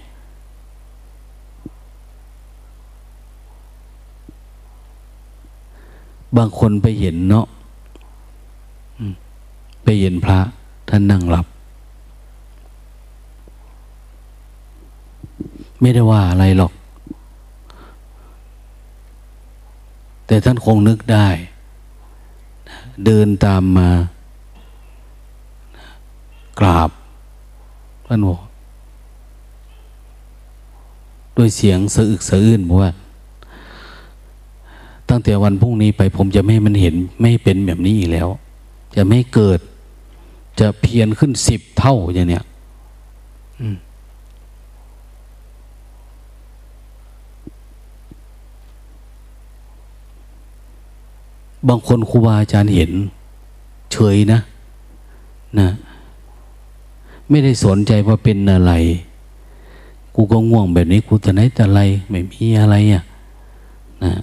บางคนไปเห็นเนาะไปเห็นพระท่านนั่งหลับ ไม่ได้ว่าอะไรหรอก แต่ท่านคงนึกได้ เดินตามมา กราบท่านบอกด้วยเสียงสะอึกสะอื้นบอกว่า ตั้งแต่วันพรุ่งนี้ไปผมจะไม่ให้มันเห็นไม่เป็นแบบนี้อีกแล้ว จะไม่เกิด จะเพียนขึ้นสิบเท่าอย่างเนี้ยบางคนครูบาอาจารย์เห็น เฉยนะนะ ไม่ได้สนใจว่าเป็นอะไร กูก็ง่วงแบบนี้กูจะไหนแต่อะไร ไม่มีอะไรอะนะ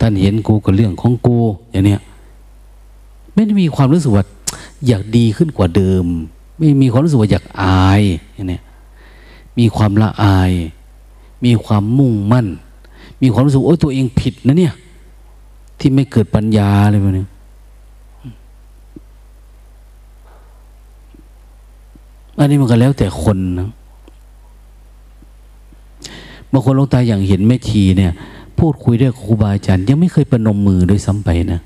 ท่านเห็นกูก็เรื่องของกูอย่างเนี้ยไม่ได้มีความรู้สึกว่าอยากดีขึ้นกว่าเดิม ไม่มีความรู้สึกว่าอยากอายอย่างเนี้ยมีความละอาย มีความมุ่งมั่น มีความรู้สึกโอ้ตัวเองผิดนะเนี่ย ที่ไม่เกิดปัญญาอะไรแบบนี้อันนี้มันก็แล้วแต่คนนะบางคนลงตาอย่างเห็นแม่ชีเนี่ย พูดคุยด้วยครูบาอาจารย์ ยังไม่เคยประนมมือด้วยซ้ำไปนะ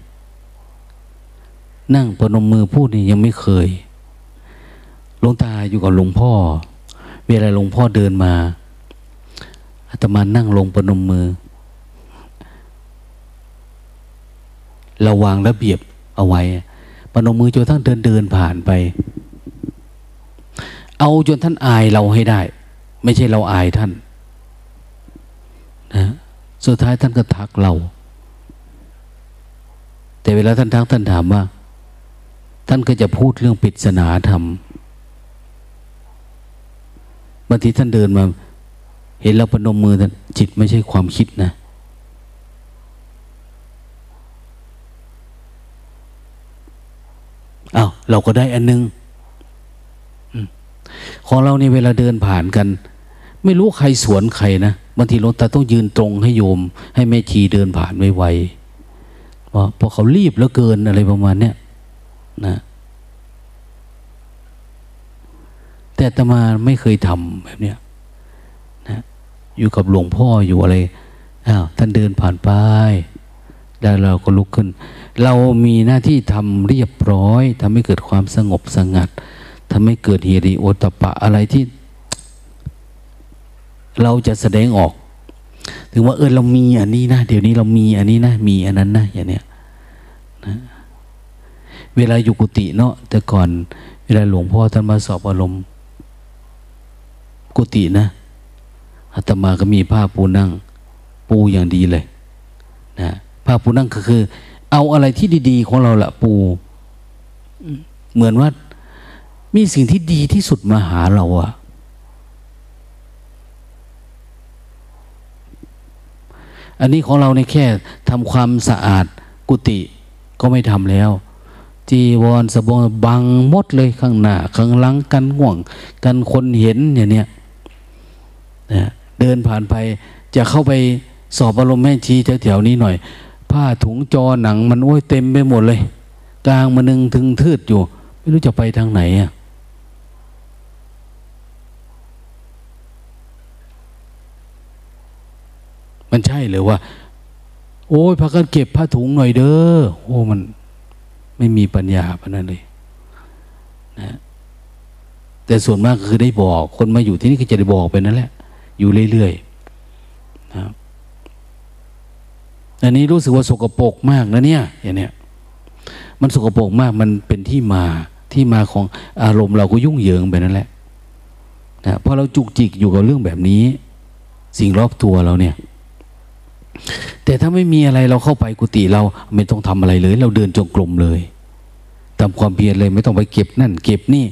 นั่งประนมมือพูดนี่ยังไม่เคยหลวงตาอยู่กับหลวงพ่อ เวลาหลวงพ่อเดินมาอาตมานั่งลงประนมมือเราวางระเบียบเอาไว้ประนมมือจนทั้งเดินเดินผ่านไป เอาจนท่านอายเราให้ได้ ไม่ใช่เราอายท่าน นะ สุดท้ายท่านก็ทักเรา แต่เวลาท่านทักท่านถามว่า ท่านก็จะพูดเรื่องปริศนาธรรมบางทีท่านเดินมา เห็นเราปนมมือท่านจิตไม่ใช่ความคิดนะอา้าว เราก็ได้อันนึง ของเรานี่เวลาเดินผ่านกัน ไม่รู้ใครสวนใครนะบางทีหลวงตาต้องยืนตรงให้โยม ให้แม่ชีเดินผ่านไวๆเพราะเพราะเขารีบเหลือเกินอะไรประมาณเนี้ยนะแต่ตมาไม่เคยทำแบบเนี้ยนะอยู่กับหลวงพ่ออยู่อะไรอ้าวท่านเดินผ่านไปแล้วเราก็ลุกขึ้น เรามีหน้าที่ทำเรียบร้อยทำให้เกิดความสงบสงัดทำให้เกิดเฮริโอตปะอะไรที่ เราจะแสดงออก ถึงว่าเออเรามีอันนี้นะ เดี๋ยวนี้เรามีอันนี้นะ มีอันนั้นนะอย่างเนี้ยนะเวลาอยู่กุฏิเนาะแต่ก่อน เวลาหลวงพ่อท่านมาสอบอารมณ์ กุฏินะอาตมาก็มีผ้าปูนั่ง ปูอย่างดีเลยนะผ้าปูนั่งก็คือ เอาอะไรที่ดีๆ ของเราละปู เหมือนว่ามีสิ่งที่ดีที่สุดมาหาเราอะ อันนี้ของเราในแค่ทำความสะอาดกุฏิก็ไม่ทำแล้ว จีวรสบงบังหมดเลยข้างหน้าข้างหลังกันห่วง กันคนเห็นอย่างเนี้ยเดินผ่านไปจะเข้าไปสอบอารมณ์แม่ชีแถวๆนี้หน่อย ผ้าถุงจอหนังมันโอ้ยเต็มไปหมดเลย กลางมันนึงถึงทืดอยู่ ไม่รู้จะไปทางไหนอะ มันใช่หรือว่า โอ้ยพักกันเก็บผ้าถุงหน่อยเด้อโอ้มันไม่มีปัญญาพนั้นเลยนะแต่ส่วนมากคือได้บอก คนมาอยู่ที่นี่ก็จะได้บอกไปนั่นแหละ อยู่เรื่อยๆนะอันนี้รู้สึกว่าสกปรกมากนะเนี่ยอย่างเนี้ยมันสกปรกมากมันเป็นที่มาที่มาของอารมณ์เราก็ยุ่งเหยิงไปนั่นแหละนะพอเราจุกจิกอยู่กับเรื่องแบบนี้ สิ่งรอบตัวเราเนี่ย แต่ถ้าไม่มีอะไรเราเข้าไปกุฏิเราไม่ต้องทำอะไรเลย เราเดินจงกรมเลยทำความเพียรเลยไม่ต้องไปเก็บนั่นเก็บนี่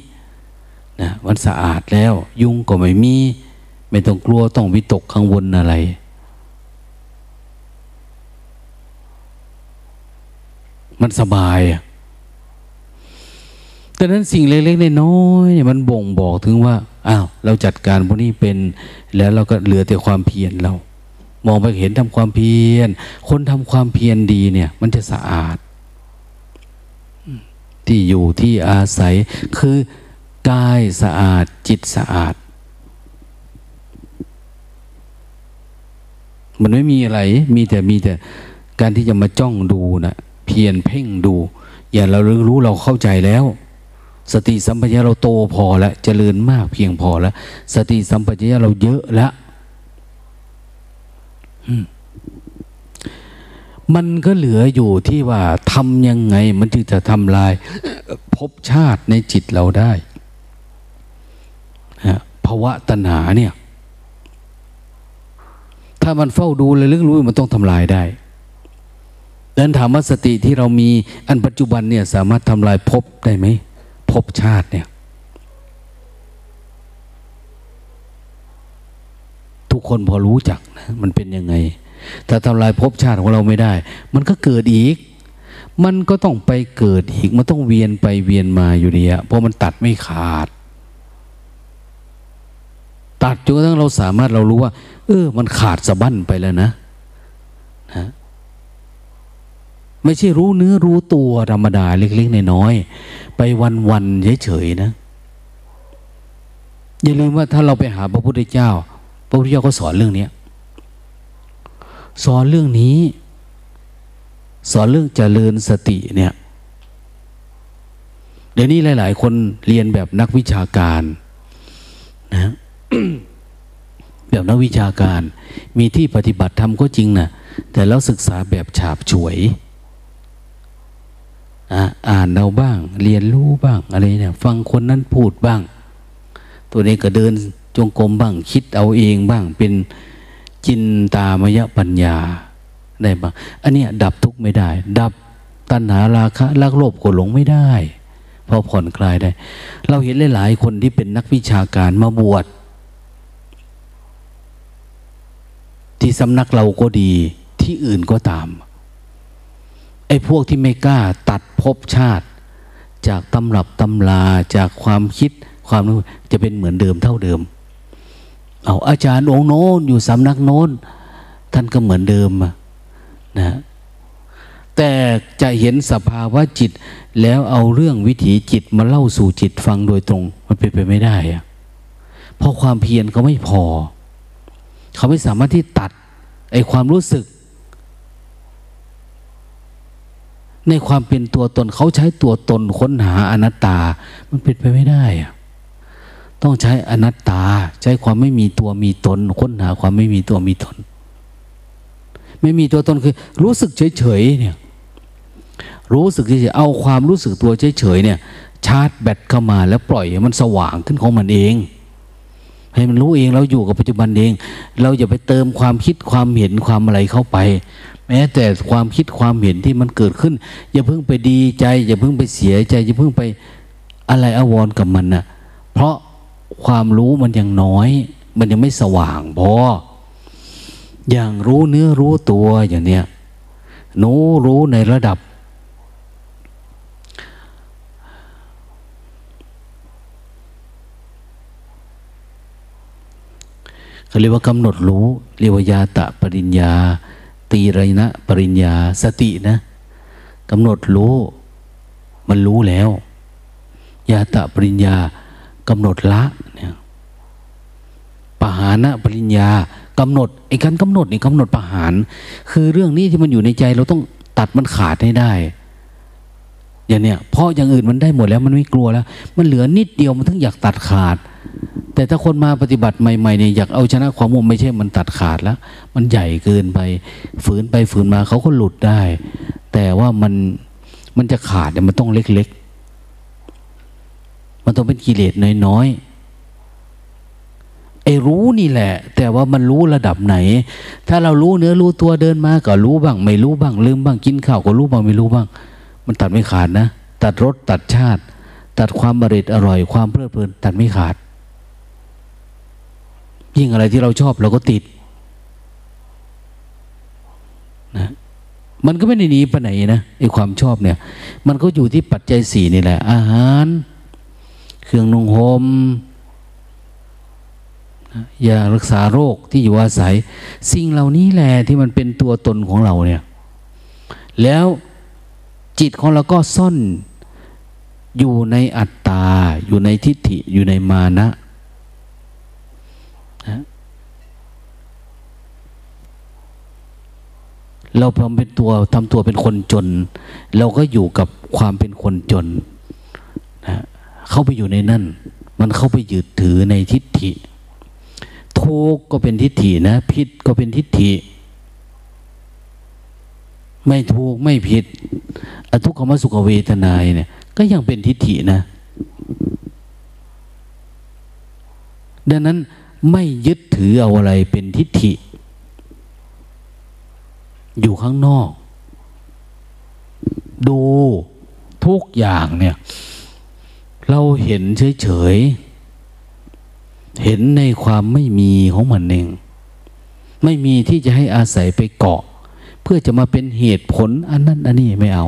นะมันสะอาดแล้ว ยุงก็ไม่มี ไม่ต้องกลัวต้องวิตกข้างบนอะไร มันสบายดังนั้นสิ่งเล็กๆน้อยๆมันบ่งบอกถึงว่าอ้าวเราจัดการพวกนี้เป็น แล้วเราก็เหลือแต่ความเพียรเรา มองไปเห็นทำความเพียร คนทำความเพียรดีเนี่ย มันจะสะอาด ที่อยู่ที่อาศัยคือกายสะอาดจิตสะอาด มันไม่มีอะไร มีแต่มีแต่การที่จะมาจ้องดูนะเพียรเพ่งดู อย่าเรารู้เราเข้าใจแล้ว สติสัมปชัญญะเราโตพอแล้วเจริญมากเพียงพอแล้ว สติสัมปชัญญะเราเยอะแล้ว มันก็เหลืออยู่ที่ว่าทำยังไง มันจึงจะทำลายภพชาติในจิตเราได้ภาวะตัณหาเนี่ย ถ้ามันเฝ้าดูเลยลึกรู้มันต้องทำลายได้ดังนั้นถามว่าสติที่เรามีอันปัจจุบันเนี่ย สามารถทำลายภพได้ไหมภพชาติเนี่ย ทุกคนพอรู้จักนะมันเป็นยังไง ถ้าทำลายภพชาติของเราไม่ได้ มันก็เกิดอีก มันก็ต้องไปเกิดอีก มันต้องเวียนไปเวียนมาอยู่ดีอะเพราะมันตัดไม่ขาด ตัดจนกระทั่งเราสามารถเรารู้ว่า เออ มันขาดสะบั้นไปแล้วนะนะไม่ใช่รู้เนื้อรู้ตัวธรรมดาเล็กๆน้อยๆไปวันๆเฉยๆนะอย่าลืมว่าถ้าเราไปหาพระพุทธเจ้า ระพุทธเจ้าก็สอนเรื่องนี้สอนเรื่องนี้ สอนเรื่องเจริญสติเนี่ย เดี๋ยวนี้หลาย ๆ คนเรียนแบบนักวิชาการนะแบบนักวิชาการ มีที่ปฏิบัติธรรมก็จริงนะแต่แล้วศึกษาแบบฉาบฉวยอ่านเอาบ้าง เรียนรู้บ้างอะไรเนี่ย ฟังคนนั้นพูดบ้าง ตัวนี้ก็เดิน จงกรมบ้างคิดเอาเองบ้างเป็นจินตามยปัญญาได้บ้างอันนี้ดับทุกข์ไม่ได้ ดับตัณหาราคะลักโลภโกรธหลงไม่ได้พอผ่อนคลายได้ เราเห็นหลาย ๆ คนที่เป็นนักวิชาการมาบวชที่สำนักเราก็ดีที่อื่นก็ตามไอ้พวกที่ไม่กล้าตัดภพชาติ จากตำรับตำลาจากความคิดความรู้จะเป็นเหมือนเดิมเท่าเดิม เอาอาจารย์องค์โน้นอยู่สำนักโน้น ท่านก็เหมือนเดิมนะแต่จะเห็นสภาวะจิต แล้วเอาเรื่องวิถีจิตมาเล่าสู่จิตฟังโดยตรง มันเป็นไปไม่ได้อะเพราะความเพียรเขาไม่พอ เขาไม่สามารถที่ตัดไอความรู้สึก ในความเป็นตัวตนเขาใช้ตัวตนค้นหาอนัตตา มันเป็นไปไม่ได้อะ ต้องใช้อนัตตา ใช้ความไม่มีตัวมีตน ค้นหาความไม่มีตัวมีตน ไม่มีตัวตนคือ รู้สึกเฉยๆเนี่ยรู้สึกเฉยๆเอาความรู้สึกตัวเฉยๆเนี่ย ชาร์จแบตเข้ามาแล้วปล่อยมันสว่างขึ้นของมันเอง ให้มันรู้เองเราอยู่กับปัจจุบันเอง เราอย่าไปเติมความคิดความเห็นความอะไรเข้าไป แม้แต่ความคิดความเห็นที่มันเกิดขึ้น อย่าเพิ่งไปดีใจ อย่าเพิ่งไปเสียใจ อย่าเพิ่งไปอะไรอาวรกับมันนะเพราะ ความรู้มันยังน้อย มันยังไม่สว่างพออย่างรู้เนื้อรู้ตัวอย่างเนี้ยหนูรู้ในระดับ เขาเรียกว่ากำหนดรู้เรียกว่ายาตะปริญญา ตีไรนะปริญญาสตินะกำหนดรู้ มันรู้แล้ว ยาตะปริญญา กำหนดละเนี่ยปหานะปริญญากำหนดไอ้การกำหนดนี่กำหนดปหาน คือเรื่องนี้ที่มันอยู่ในใจเราต้องตัดมันขาดให้ได้ อย่างเนี้ยเพราะอย่างอื่นมันได้หมดแล้ว มันไม่กลัวแล้ว มันเหลือนิดเดียวมันถึงอยากตัดขาด แต่ถ้าคนมาปฏิบัติใหม่ๆเนี่ยอยากเอาชนะความมุมไม่ใช่มันตัดขาดแล้ว มันใหญ่เกินไป ฝืนไปฝืนมาเขาก็หลุดได้ แต่ว่ามันมันจะขาดเนี่ยมันต้องเล็กๆ มันต้องเป็นกิเลสน้อยๆไอ้รู้นี่แหละ แต่ว่ามันรู้ระดับไหน ถ้าเรารู้เนื้อรู้ตัวเดินมาก็รู้บ้าง ไม่รู้บ้าง ลืมบ้างกินข้าวก็รู้บ้างไม่รู้บ้าง มันตัดไม่ขาดนะ ตัดรสตัดชาติ ตัดความอร่อยอร่อย ความเพลิดเพลิน ตัดไม่ขาด ยิ่งอะไรที่เราชอบเราก็ติดนะมันก็ไม่ได้หนีไปไหนนะไอ้ความชอบเนี่ย มันก็อยู่ที่ปัจจัยสี่นี่แหละ อาหาร เครื่องนุ่งหม่มยารักษาโรคที่อยู่อาศัย สิ่งเหล่านี้แหละที่มันเป็นตัวตนของเราเนี่ย แล้วจิตของเราก็ซ่อนอยู่ในอัตตา อยู่ในทิฏฐิ อยู่ในมานะนะเราพอเป็นตัวทำตัวเป็นคนจน เราก็อยู่กับความเป็นคนจน เข้าไปอยู่ในนั่น มันเข้าไปยึดถือในทิฏฐิ ทุกก็เป็นทิฏฐินะ ผิดก็เป็นทิฏฐิ ไม่ถูกไม่ผิด อทุกขมสุขเวทนายเนี่ย ก็ยังเป็นทิฏฐินะ ดังนั้นไม่ยึดถือเอาอะไรเป็นทิฏฐิ อยู่ข้างนอก ดูทุกอย่างเนี่ย เราเห็นเฉยๆ เห็นในความไม่มีของมันเอง ไม่มีที่จะให้อาศัยไปเกาะ เพื่อจะมาเป็นเหตุผลอันนั้นอันนี้ไม่เอา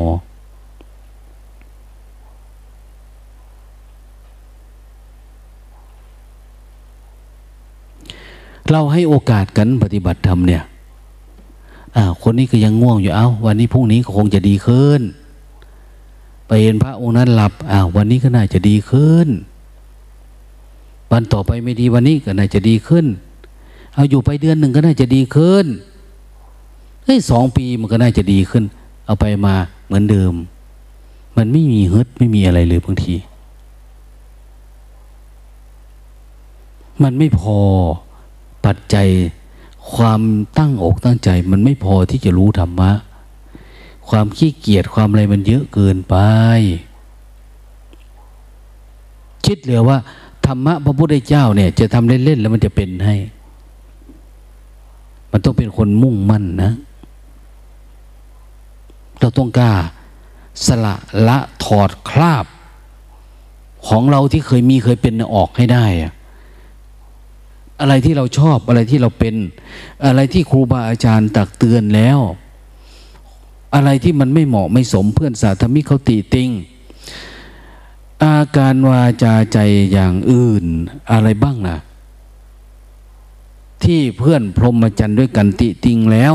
เราให้โอกาสกันปฏิบัติธรรมเนี่ยคนนี้ก็ยังง่วงอยู่ เอา้า วันนี้พรุ่งนี้ก็คงจะดีขึ้น ไปเห็นพระองค์นั้นหลับอ้าววันนี้ก็น่าจะดีขึ้น วันต่อไปไม่ดีวันนี้ก็น่าจะดีขึ้น เอาอยู่ไปเดือนหนึ่งก็น่าจะดีขึ้นเฮ้ยสองปีมันก็น่าจะดีขึ้น เอาไปมาเหมือนเดิม มันไม่มีฮึดไม่มีอะไรเลยบางที มันไม่พอปัจจัยความตั้งอกตั้งใจ มันไม่พอที่จะรู้ธรรมะ ความขี้เกียจความอะไรมันเยอะเกินไป คิดเหลือว่า ธรรมะพระพุทธเจ้าเนี่ย จะทำเล่นๆแล้วมันจะเป็นให้ มันต้องเป็นคนมุ่งมั่นนะ เราต้องกล้าสละละถอดคราบ ของเราที่เคยมีเคยเป็นออกให้ได้อะอะไรที่เราชอบอะไรที่เราเป็น อะไรที่ครูบาอาจารย์ตักเตือนแล้ว อะไรที่มันไม่เหมาะไม่สมเพื่อนสาธมิกเขาตีติงอาการวาจาใจอย่างอื่นอะไรบ้างนะที่เพื่อนพรหมจรรย์ด้วยกันติติงแล้ว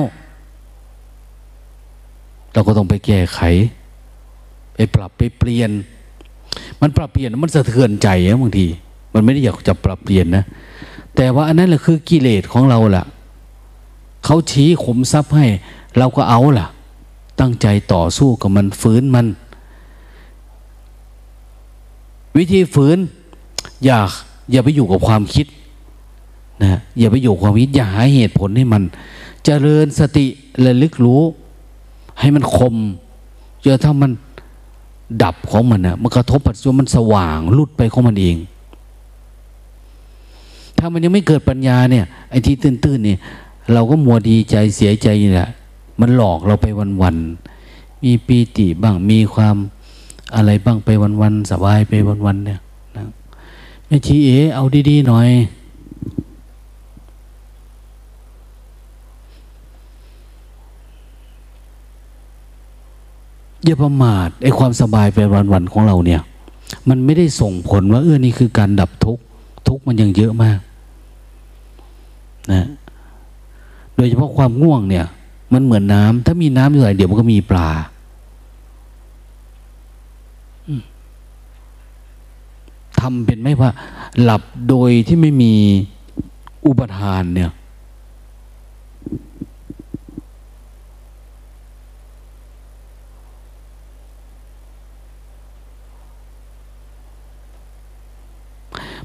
เราก็ต้องไปแก้ไข ไปปรับไปเปลี่ยน มันปรับเปลี่ยนมันสะเทือนใจนะบางที มันไม่ได้อยากจะปรับเปลี่ยนนะ แต่ว่าอันนั้นแหละคือกิเลสของเราล่ะเขาชี้ขมทรัพย์ให้ เราก็เอาล่ะ ตั้งใจต่อสู้กับมันฝืนมัน วิธีฝืน อย่าอย่าไปอยู่กับความคิดนะอย่าไปอยู่ความคิดอย่าหาเหตุผลให้มันจเจริญสติระลึกรู้ ให้มันคมจอถ้ามันดับของมันนะมันกระทบปัจจุบันมันสว่างลุดไปของมันเอง ถ้ามันยังไม่เกิดปัญญาเนี่ยไอ้ที่ตื้นๆเนี่ยเราก็มัวดีใจเสียใจนี่แหละ มันหลอกเราไปวันๆมีปีติบ้างมีความอะไรบ้างไปวันๆสบายไปวันๆเนี่ยนะแม่ชีเอเอาดีๆหน่อย อย่าประมาทไอ้ความสบายไปวันๆของเราเนี่ย มันไม่ได้ส่งผลว่าเออนี่คือการดับทุกข์ทุกข์มันยังเยอะมากนะโดยเฉพาะความง่วงเนี่ย มันเหมือนน้ำถ้ามีน้ำอยู่ไหนเดี๋ยวมันก็มีปลาทำเป็นไหมว่า หลับโดยที่ไม่มีอุปทานเนี่ย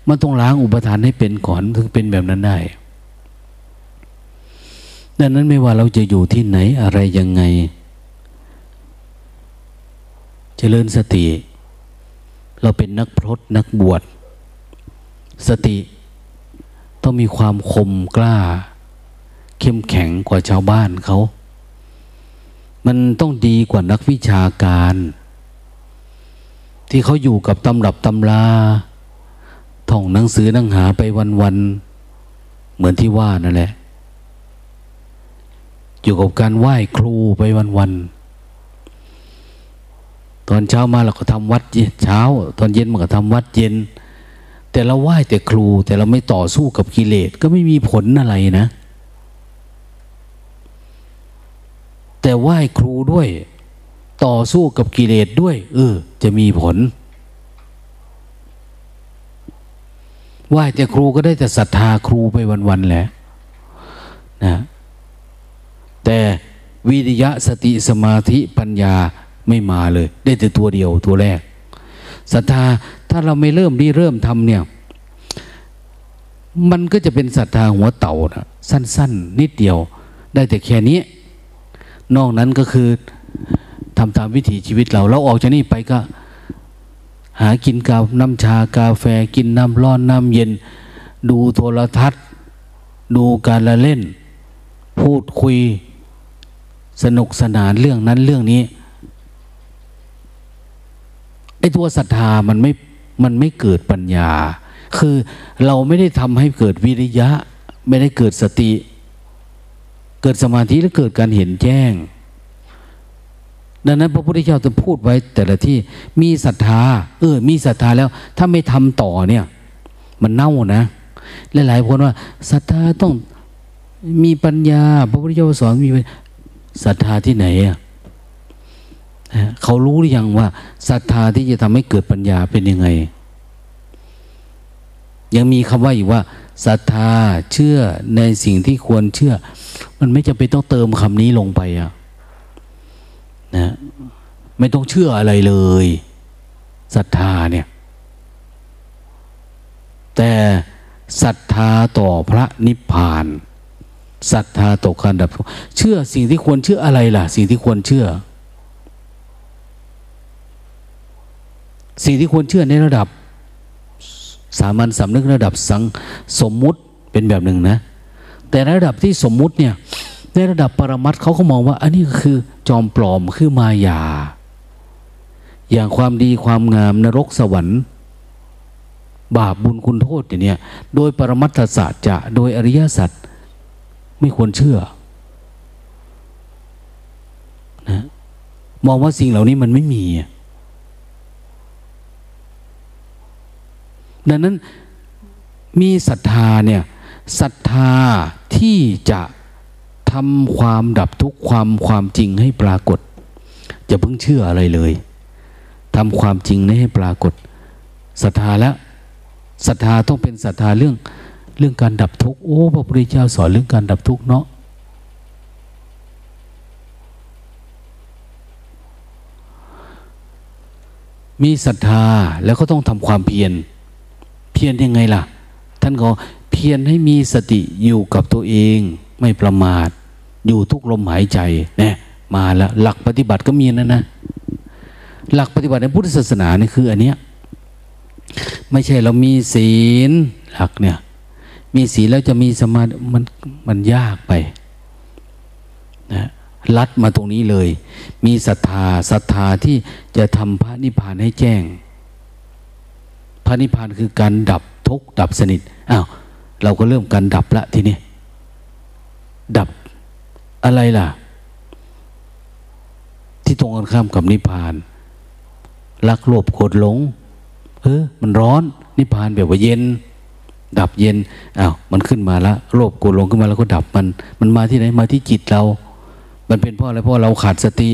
มันต้องล้างอุปทานให้เป็นก่อนถึงเป็นแบบนั้นได้ ดังนั้นไม่ว่าเราจะอยู่ที่ไหนอะไรยังไงจเจริญสติ เราเป็นนักพรตนักบวช สติต้องมีความคมกล้า เข้มแข็งกว่าชาวบ้านเขา มันต้องดีกว่านักวิชาการ ที่เขาอยู่กับตำรับตำราท่องหนังสือหนังหาไปวันๆเหมือนที่ว่านั่นแหละ อยู่กับการไหว้ครูไปวันๆ ตอนเช้ามาเราก็ทำวัดเช้า ตอนเย็นมันก็ทำวัดเย็น แต่เราไหว้แต่ครู แต่เราไม่ต่อสู้กับกิเลสก็ไม่มีผลอะไรนะ แต่ไหว้ครูด้วย ต่อสู้กับกิเลสด้วย เออ จะมีผลไหว้แต่ครูก็ได้แต่ศรัทธาครูไปวันๆแหละนะ แต่วิริยะสติสมาธิปัญญาไม่มาเลย ได้แต่ตัวเดียวตัวแรกศรัทธาถ้าเราไม่เริ่มรีเริ่มทำเนี่ย มันก็จะเป็นศรัทธาหัวเต่านะสั้น ๆ นิดเดียว ได้แต่แค่นี้ นอกนั้นก็คือทำตามวิถีชีวิตเราเราออกจากนี่ไปก็ หากินกาน้ำชากาแฟกินน้ำร้อนน้ำเย็น ดูโทรทัศน์ ดูการละเล่น พูดคุย สนุกสนานเรื่องนั้นเรื่องนี้ไอ้ตัวศรัทธามันไม่มันไม่เกิดปัญญา คือเราไม่ได้ทำให้เกิดวิริยะ ไม่ได้เกิดสติ เกิดสมาธิแล้วเกิดการเห็นแจ้ง ดังนั้นพระพุทธเจ้าจะพูดไว้แต่ละที่มีศรัทธา เออ มีศรัทธาแล้ว ถ้าไม่ทำต่อเนี่ย มันเน่านะหลายๆคนว่าศรัทธาต้องมีปัญญา พระพุทธเจ้าสอนมี ศรัทธาที่ไหนอะเขารู้หรือยังว่าศรัทธาที่จะทำให้เกิดปัญญาเป็นยังไง ยังมีคำว่าอีกว่าศรัทธาเชื่อในสิ่งที่ควรเชื่อ มันไม่จำเป็นต้องเติมคำนี้ลงไปอะนะไม่ต้องเชื่ออะไรเลยศรัทธาเนี่ยแต่ศรัทธาต่อพระนิพพาน ศรัทธาตกการดับ เชื่อสิ่งที่ควรเชื่ออะไรล่ะ สิ่งที่ควรเชื่อ สิ่งที่ควรเชื่อในระดับ สามัญสำนึกระดับสังสมมุติเป็นแบบหนึ่งนะ แต่ระดับที่สมมุติเนี่ยในระดับปรมัตเขาก็มองว่า อันนี้คือจอมปลอมคือมายา อย่างความดีความงามนรกสวรรค์ บาปบุญคุณโทษอย่างเนี้ยโดยปรมัตถศาสตร์จะโดยอริยสัจ ไม่ควรเชื่อนะมองว่าสิ่งเหล่านี้มันไม่มี ดังนั้นมีศรัทธาเนี่ยศรัทธาที่จะทำความดับทุกความความจริงให้ปรากฏจะเพิ่งเชื่ออะไรเลยทำความจริงนี้ให้ปรากฏศรัทธาแล้วศรัทธาต้องเป็นศรัทธาเรื่อง เรื่องการดับทุกข์โอ้พระพุทธเจ้าสอนเรื่องการดับทุกข์เนาะมีศรัทธาแล้วก็ต้องทำความเพียรเพียรยังไงล่ะ ท่านก็เพียรให้มีสติอยู่กับตัวเอง ไม่ประมาท อยู่ทุกลมหายใจเนี่ยมาแล้วหลักปฏิบัติก็มีนะนะ หลักปฏิบัติในพุทธศาสนานี่คืออันเนี้ยไม่ใช่เรามีศีลหลักเนี่ย มีศีลแล้วจะมีสมาธิมันมันยากไปนะลัดมาตรงนี้เลย มีศรัทธาศรัทธาที่จะทำพระนิพพานให้แจ้ง พระนิพพานคือการดับทุกข์ดับสนิทอ้าวเราก็เริ่มการดับละทีนี้ดับอะไรล่ะ ที่ตรงกันข้ามกับนิพพานรักโลภโกรธหลงเออมันร้อน นิพพานแบบว่าเย็น ดับเย็นอ้าวมันขึ้นมาละโลภโกรธหลงขึ้นมาแล้วก็ดับมัน มันมาที่ไหนมาที่จิตเรา มันเป็นเพราะอะไรเพราะเราขาดสติ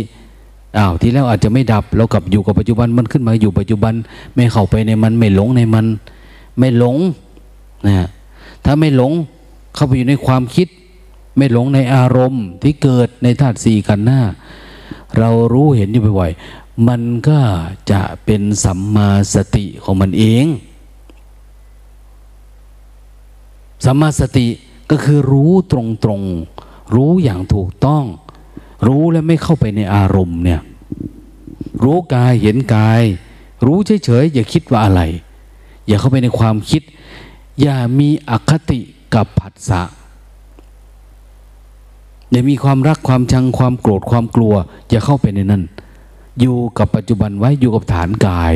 อ้าวที่แล้วอาจจะไม่ดับเรากลับอยู่กับปัจจุบันมันขึ้นมาอยู่ปัจจุบัน ไม่เข้าไปในมันไม่หลงในมัน ไม่หลงนะถ้าไม่หลงเข้าไปอยู่ในความคิด ไม่หลงในอารมณ์ที่เกิดในธาตุสี่กันหน้า เรารู้เห็นอยู่บ่อยๆมันก็จะเป็นสัมมาสติของมันเอง สัมมาสติก็คือรู้ตรงๆ รู้อย่างถูกต้อง รู้แล้วไม่เข้าไปในอารมณ์เนี่ย รู้กายเห็นกาย รู้เฉยๆอย่าคิดว่าอะไร อย่าเข้าไปในความคิด อย่ามีอคติกับผัสสะอย่ามีความรักความชังความโกรธความกลัว อย่าเข้าไปในนั้นอยู่กับปัจจุบันไว้อยู่กับฐานกาย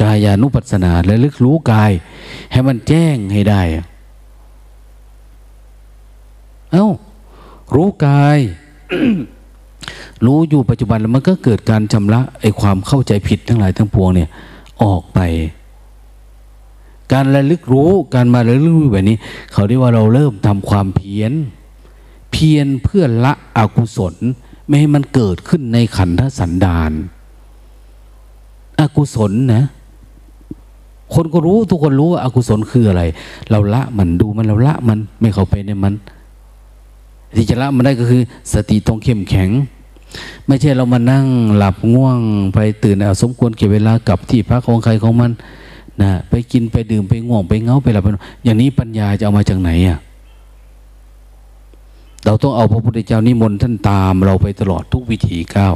กายานุปัสสนาและลึกรู้กาย ให้มันแจ้งให้ได้ เอา้า รู้กาย รู้อยู่ปัจจุบันแล้วมันก็เกิดการชำระไอ้ความเข้าใจผิดทั้งหลายทั้งปวงเนี่ย ออกไป การระลึกรู้การมาระลึกรู้แบบนี้ เขาเรียกว่าเราเริ่มทำความเพียรเพียรเพื่อละอกุศล ไม่ให้มันเกิดขึ้นในขันธสันดานอากุศลนะ คนก็รู้ทุกคนรู้ว่าอากุศลคืออะไร เราละมันดูมันเราละมันไม่เข้าไปในมัน ที่จะละมันได้ก็คือ สติต้องเข้มแข็ง ไม่ใช่เรามานั่งหลับง่วงไปตื่นเอาสมควรเก็บเวลากับที่พักของใครของมันนะไปกินไปดื่มไปง่วงไปเงาไปหลับไปอย่างนี้ปัญญาจะเอามาจากไหนอะเราต้องเอาพระพุทธเจ้านิมนต์ท่านตามเราไปตลอดทุกวิถีก้าว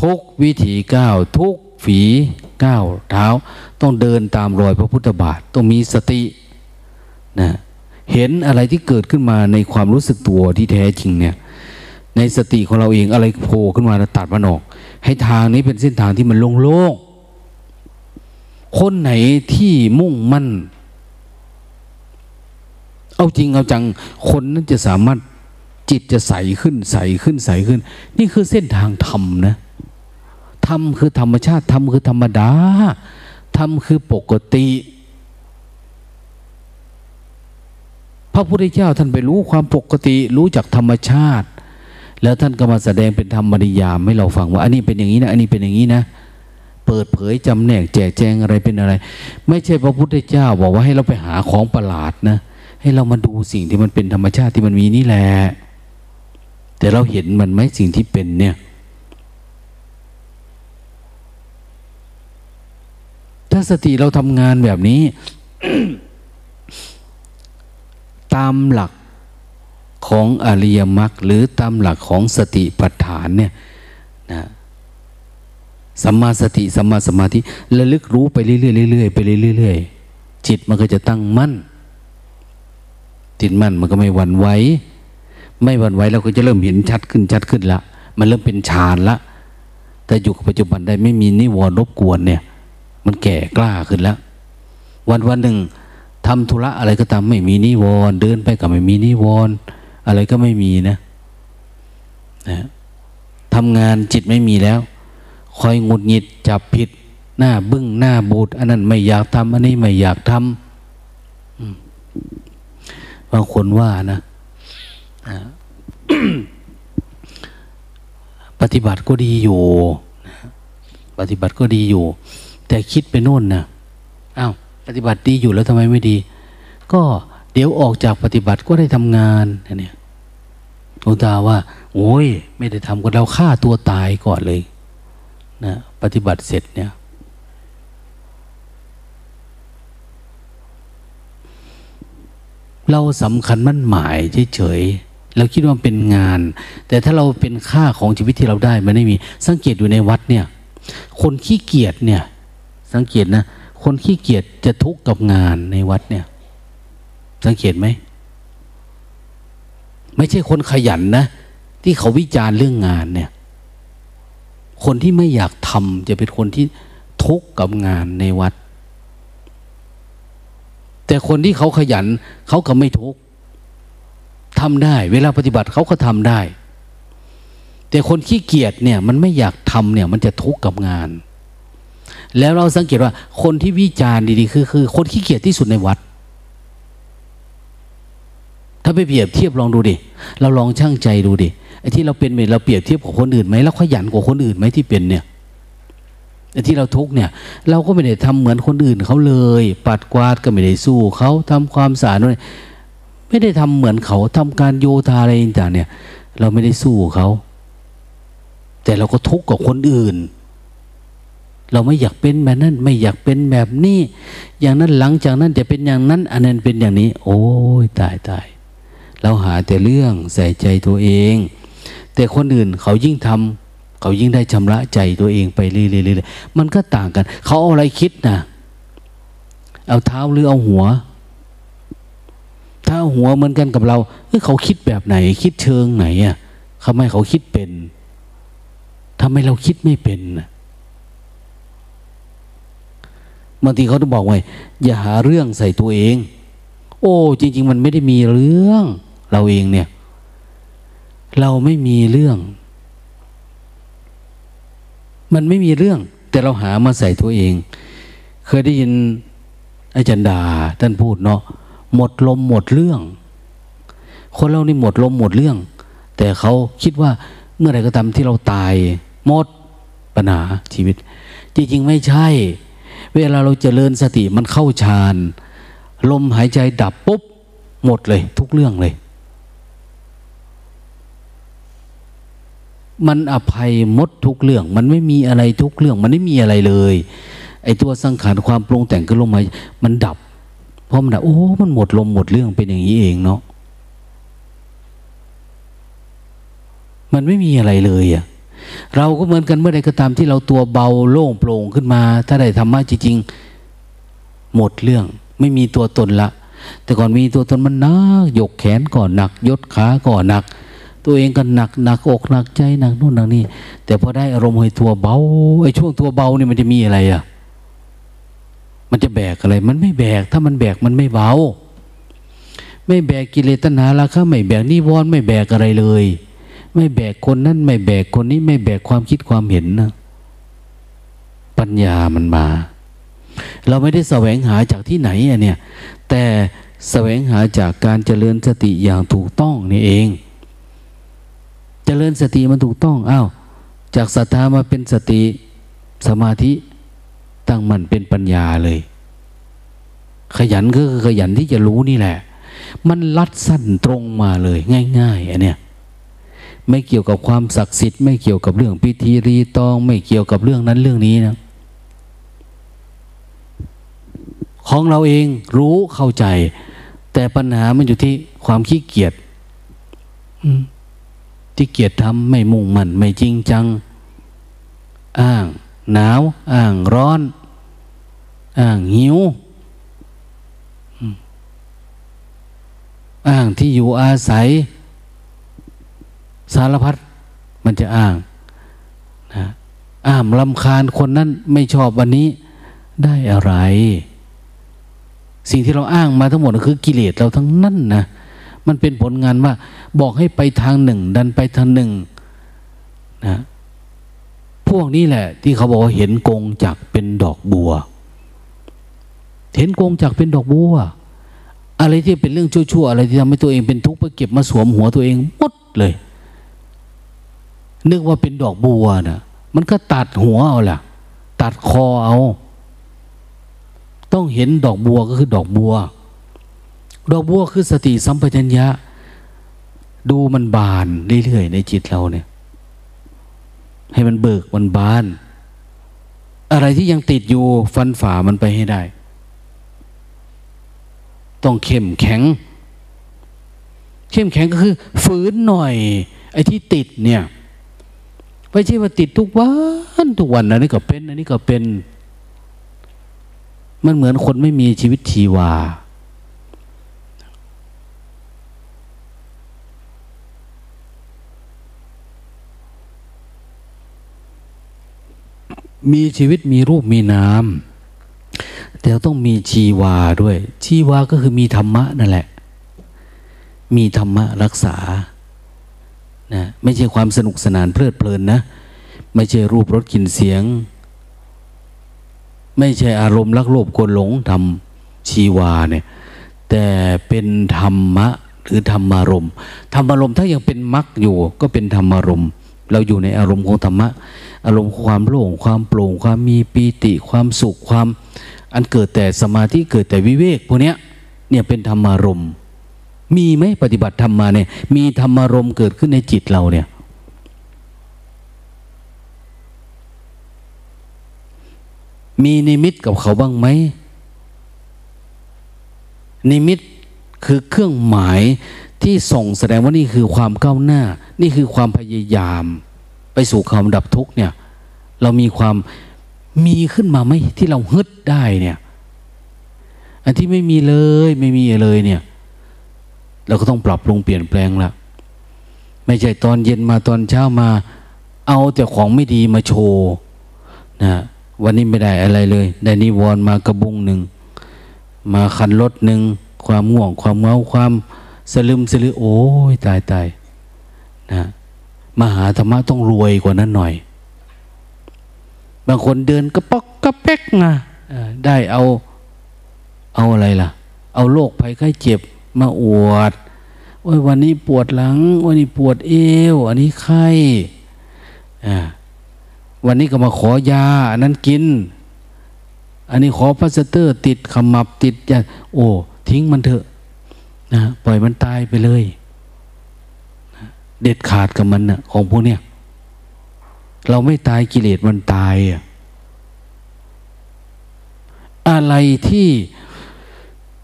ทุกวิถีก้าวทุกฝีก้าวเท้า ต้องเดินตามรอยพระพุทธบาท ต้องมีสตินะ เห็นอะไรที่เกิดขึ้นมาในความรู้สึกตัวที่แท้จริงเนี่ย ในสติของเราเองอะไรโผล่ขึ้นมาแล้วตัดมันออก ให้ทางนี้เป็นเส้นทางที่มันโล่งๆคนไหนที่มุ่งมั่น เอาจริงเอาจังคนนั้นจะสามารถจิตจะใสขึ้นใสขึ้นใสขึ้น นี่คือเส้นทางธรรมนะธรรมคือธรรมชาติธรรมคือธรรมดาธรรมคือปกติ พระพุทธเจ้าท่านไปรู้ความปกติ รู้จักธรรมชาติ แล้วท่านก็มาแสดงเป็นธรรมนิยามให้เราฟังว่า อันนี้เป็นอย่างนี้นะ อันนี้เป็นอย่างนี้นะ เปิดเผยจำแนกแจกแจงอะไรเป็นอะไร ไม่ใช่พระพุทธเจ้าบอกว่าให้เราไปหาของประหลาดนะ ให้เรามาดูสิ่งที่มันเป็นธรรมชาติที่มันมีนี่แหละแต่เราเห็นมันไหมสิ่งที่เป็นเนี่ย ถ้าสติเราทำงานแบบนี้ ตามหลักของอริยมรรคหรือตามหลักของสติปัฏฐานเนี่ยนะสัมมาสติสัมมาสมาธิระลึกรู้ไปเรื่อยๆเรื่อยๆไปเรื่อยๆจิตมันก็จะตั้งมั่น จิตมั่นมันก็ไม่หวั่นไหวไม่หวั่นไหวเราก็จะเริ่มเห็นชัดขึ้นชัดขึ้นละ มันเริ่มเป็นฌานละ แต่อยู่กับปัจจุบันได้ไม่มีนิวรณ์รบกวนเนี่ย มันแก่กล้าขึ้นแล้ว วันวันหนึ่ง ทำธุระอะไรก็ตามไม่มีนิวรณ์เดินไปก็ไม่มีนิวรณ์อะไรก็ไม่มีนะนะทำงานจิตไม่มีแล้ว คอยงุดหงิดจับผิด หน้าบึ้งหน้าบูดอันนั้นไม่อยากทำอันนี้ไม่อยากทำบางคนว่านะปฏิบัติก็ดีอยู่ปฏิบัติก็ดีอยู่ แต่คิดไปโน่นนะอา้าว ฏิบัติดีอยู่แล้วทำไมไม่ดี ก็เดี๋ยวออกจากปฏิบัติก็ได้ทำงานเนี่ยหลวงตาว่า โอ้ย ไม่ได้ทำก็เราฆ่าตัวตายก่อนเลยนะปฏิบัติเสร็จเนี่ยเราสำคัญมั่นหมายเฉยๆเราคิดว่าเป็นงาน แต่ถ้าเราเป็นค่าของชีวิตที่เราได้มันไม่มี สังเกตอยู่ในวัดเนี่ย คนขี้เกียจเนี่ย สังเกตนะ คนขี้เกียจจะทุกข์กับงานในวัดเนี่ย สังเกตไหม ไม่ใช่คนขยันนะ ที่เขาวิจารณ์เรื่องงานเนี่ย คนที่ไม่อยากทำจะเป็นคนที่ทุกข์กับงานในวัด แต่คนที่เขาขยัน เขาก็ไม่ทุกข์ทำได้ เวลาปฏิบัติเขาก็ทำได้ แต่คนขี้เกียจเนี่ย มันไม่อยากทำเนี่ย มันจะทุกข์กับงาน แล้วเราสังเกตว่าคนที่วิจารณ์ดีๆคือคือ คนขี้เกียจที่สุดในวัด ถ้าไปเปรียบเทียบลองดูดิ เราลองช่างใจดูดิไอ้ที่เราเป็นเราเปรียบเทียบกับคนอื่นไหมเราขยันกว่าคนอื่นไหมที่เป็นเนี่ยไอ้ที่เราทุกเนี่ย เราก็ไม่ได้ทำเหมือนคนอื่นเขาเลย ปัดกวาดก็ไม่ได้สู้เขาทำความสะอาดไม่ได้ทำเหมือนเขาทำการโยธาอะไรต่างเนี่ย เราไม่ได้สู้เขา แต่เราก็ทุกข์กับคนอื่น เราไม่อยากเป็นแบบนั้น ไม่อยากเป็นแบบนี้ อย่างนั้นหลังจากนั้นจะเป็นอย่างนั้น อันนั้นเป็นอย่างนี้ โอ้ยตายตายเราหาแต่เรื่องใส่ใจตัวเอง แต่คนอื่นเขายิ่งทำเขายิ่งได้ชำระใจตัวเองไปเรื่อยๆมันก็ต่างกัน เขาเอาอะไรคิดนะเอาเท้าหรือเอาหัว ถ้าหัวเหมือนกันกับเราเเขาคิดแบบไหน คิดเชิงไหนอะทำไมเขาคิดเป็นทำไมเราคิดไม่เป็น บางทีเขาต้องบอกไว้อย่าหาเรื่องใส่ตัวเอง โอ้ จริง ๆ มันไม่ได้มีเรื่อง เราเองเนี่ย เราไม่มีเรื่อง มันไม่มีเรื่อง แต่เราหามาใส่ตัวเอง เคยได้ยินอาจารย์ดาท่านพูดเนาะหมดลมหมดเรื่อง คนเรานี่หมดลมหมดเรื่อง แต่เขาคิดว่าเมื่อไรก็ตามที่เราตาย หมดปัญหาชีวิต จริง ๆ ไม่ใช่ เวลาเราจเจริญสติมันเข้าฌานลมหายใจดับปุ๊บ หมดเลย ทุกเรื่องเลย มันอภัยมดทุกเรื่อง มันไม่มีอะไรทุกเรื่อง มันไม่มีอะไรเลย ไอ้ตัวสังขารความปรุงแต่งก็ลงมามันดับเพราะมันดับโอ้ มันหมดลมหมดเรื่องเป็นอย่างนี้เองเนาะมันไม่มีอะไรเลยอะ เราก็เหมือนกันเมื่อใดก็ตามที่เราตัวเบาโล่งโปร่งขึ้นมา ถ้าได้ธรรมะจริงๆหมดเรื่อง ไม่มีตัวตนละ แต่ก่อนมีตัวตนมันหนักยกแขนก่อนหนัก ยดขาก่อนหนัก ตัวเองก็หนักหนักอกหนักใจหนักนู่นหนักนี่แต่พอได้อารมณ์ให้ตัวเบาไอ้ช่วงตัวเบานี่มันจะมีอะไรอะมันจะแบกอะไร มันไม่แบก ถ้ามันแบกมันไม่เบา ไม่แบกกิเลสตัณหาราคะไม่แบกนิวรณ์ไม่แบกอะไรเลย ไม่แบกคนนั้นไม่แบกคนนี้ไม่แบกความคิดความเห็นนะปัญญามันมา เราไม่ได้แสวงหาจากที่ไหนอะเนี่ย แต่แสวงหาจากการเจริญสติอย่างถูกต้องนี่เอง เจริญสติมันถูกต้องอา้าวจากศรัทธามาเป็นสติสมาธิตั้งมันเป็นปัญญาเลย ขยันก็คือขยันที่จะรู้นี่แหละ มันลัดสั้นตรงมาเลย ง่าย ๆอันเนี้ย ไม่เกี่ยวกับความศักดิ์สิทธิ์ไม่เกี่ยวกับเรื่องพิธีรีตอง ไม่เกี่ยวกับเรื่องนั้นเรื่องนี้นะของเราเองรู้เข้าใจ แต่ปัญหามันอยู่ที่ความขี้เกียจอืมที่เกียจทำไม่มุ่งมั่นไม่จริงจัง อ้างหนาว อ้างร้อน อ้างหิวอ้างที่อยู่อาศัย สารพัดมันจะอ้างนะอ้ามลำคาญคนนั้นไม่ชอบวันนี้ได้อะไร สิ่งที่เราอ้างมาทั้งหมดคือกิเลสเราทั้งนั้นนะมันเป็นผลงานว่า บอกให้ไปทางหนึ่ง ดันไปทางหนึ่งนะพวกนี้แหละ ที่เขาบอกว่าเห็นกงจักเป็นดอกบัว เห็นกงจักเป็นดอกบัว อะไรที่เป็นเรื่องชั่วๆอะไรที่ทำให้ตัวเองเป็นทุกข์ไปเก็บมาสวมหัวตัวเองหมดเลย นึกว่าเป็นดอกบัวนะมันก็ตัดหัวเอาล่ะ ตัดคอเอา ต้องเห็นดอกบัวก็คือดอกบัว ดอกบัวคือสติสัมปชัญญะ ดูมันบานเรื่อยๆในจิตเราเนี่ย ให้มันเบิกมันบาน อะไรที่ยังติดอยู่ฟันฝ่ามันไปให้ได้ ต้องเข้มแข็ง เข้มแข็งก็คือฝืนหน่อย ไอ้ที่ติดเนี่ย ไม่ใช่ว่าติดทุกวันทุกวันอันนี้ก็เป็นอันนี้ก็เป็น มันเหมือนคนไม่มีชีวิตชีวา มีชีวิตมีรูปมีนามแต่ต้องมีชีวาด้วย ชีวาก็คือมีธรรมะนั่นแหละ มีธรรมะรักษา นะไม่ใช่ความสนุกสนานเพลิดเพลินนะ ไม่ใช่รูปรสกลิ่นเสียง ไม่ใช่อารมณ์รักโลภโกรหลงทำชีวาเนี่ยแต่เป็นธรรมะหรือธรรมารมณ์ธรรมารมณ์ถ้ายังเป็นมรรคอยู่ ก็เป็นธรรมารมณ์เราอยู่ในอารมณ์ของธรรมะ อารมณ์ความโล่งความโปร่ง ความมีปีติความสุขความ อันเกิดแต่สมาธิเกิดแต่วิเวกพวกนี้เนี่ยเป็นธรรมารมณ์ มีไหมปฏิบัติธรรมมาเนี่ย มีธรรมารมเกิดขึ้นในจิตเราเนี่ย มีนิมิตกับเขาบ้างไหมนิมิตคือเครื่องหมายที่ส่งแสดงว่านี่คือความก้าวหน้า นี่คือความพยายาม ไปสู่ความดับทุกเนี่ย เรามีความมีขึ้นมาไหมที่เราฮึดได้เนี่ย อันที่ไม่มีเลยไม่มีเลยเนี่ย เราก็ต้องปรับปรุงเปลี่ยนแปลงละไม่ใช่ตอนเย็นมาตอนเช้ามา เอาแต่ของไม่ดีมาโชว์นะวันนี้ไม่ได้อะไรเลย ได้นิวรณ์มากระบุงหนึ่ง มาคันรถหนึ่ง ความง่วง ความเมาความสลึมสลือโอ้ยตายตายนะมหาธรรมะต้องรวยกว่านั้นหน่อย บางคนเดินกระปอกกระแป๊กนะได้เอาเอาอะไรล่ะ เอาโรคภัยไข้เจ็บ มาอวดว่าวันนี้ปวดหลังวันนี้ปวดเอว อันนี้ไข้วันนี้ก็มาขอยาอันนั้นกิน อันนี้ขอพลาสเตอร์ ติดขมับติดยาโอ้ทิ้งมันเถอะนะปล่อยมันตายไปเลยเด็ดขาดกับมันนะของพวกเนี้ยเราไม่ตายกิเลสมันตายอะอะไรที่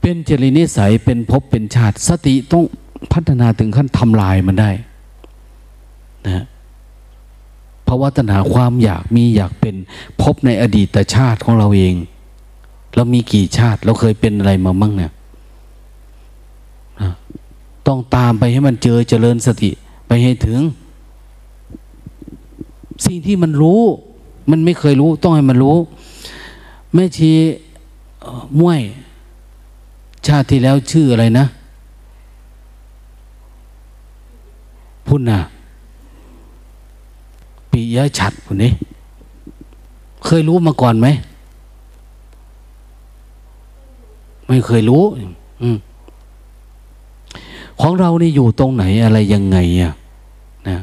เป็นจรินิสัยเป็นภพเป็นชาติ สติต้องพัฒนาถึงขั้นทำลายมันได้นะเพราว่าตัณหาความอยากมีอยากเป็นพบในอดีตชาติของเราเองเรามีกี่ชาติเราเคยเป็นอะไรมามั่งเนี่ยนะต้องตามไปให้มันเจอเจริญสติ ไปให้ถึง สิ่งที่มันรู้ มันไม่เคยรู้ ต้องให้มันรู้ แม่ชีม้วย ชาติที่แล้วชื่ออะไรนะ พุ่นนะปิยะฉัดพุ่นนี้ เคยรู้มาก่อนไหม ไม่เคยรู้ของเรานี่อยู่ตรงไหนอะไรยังไงอะนะ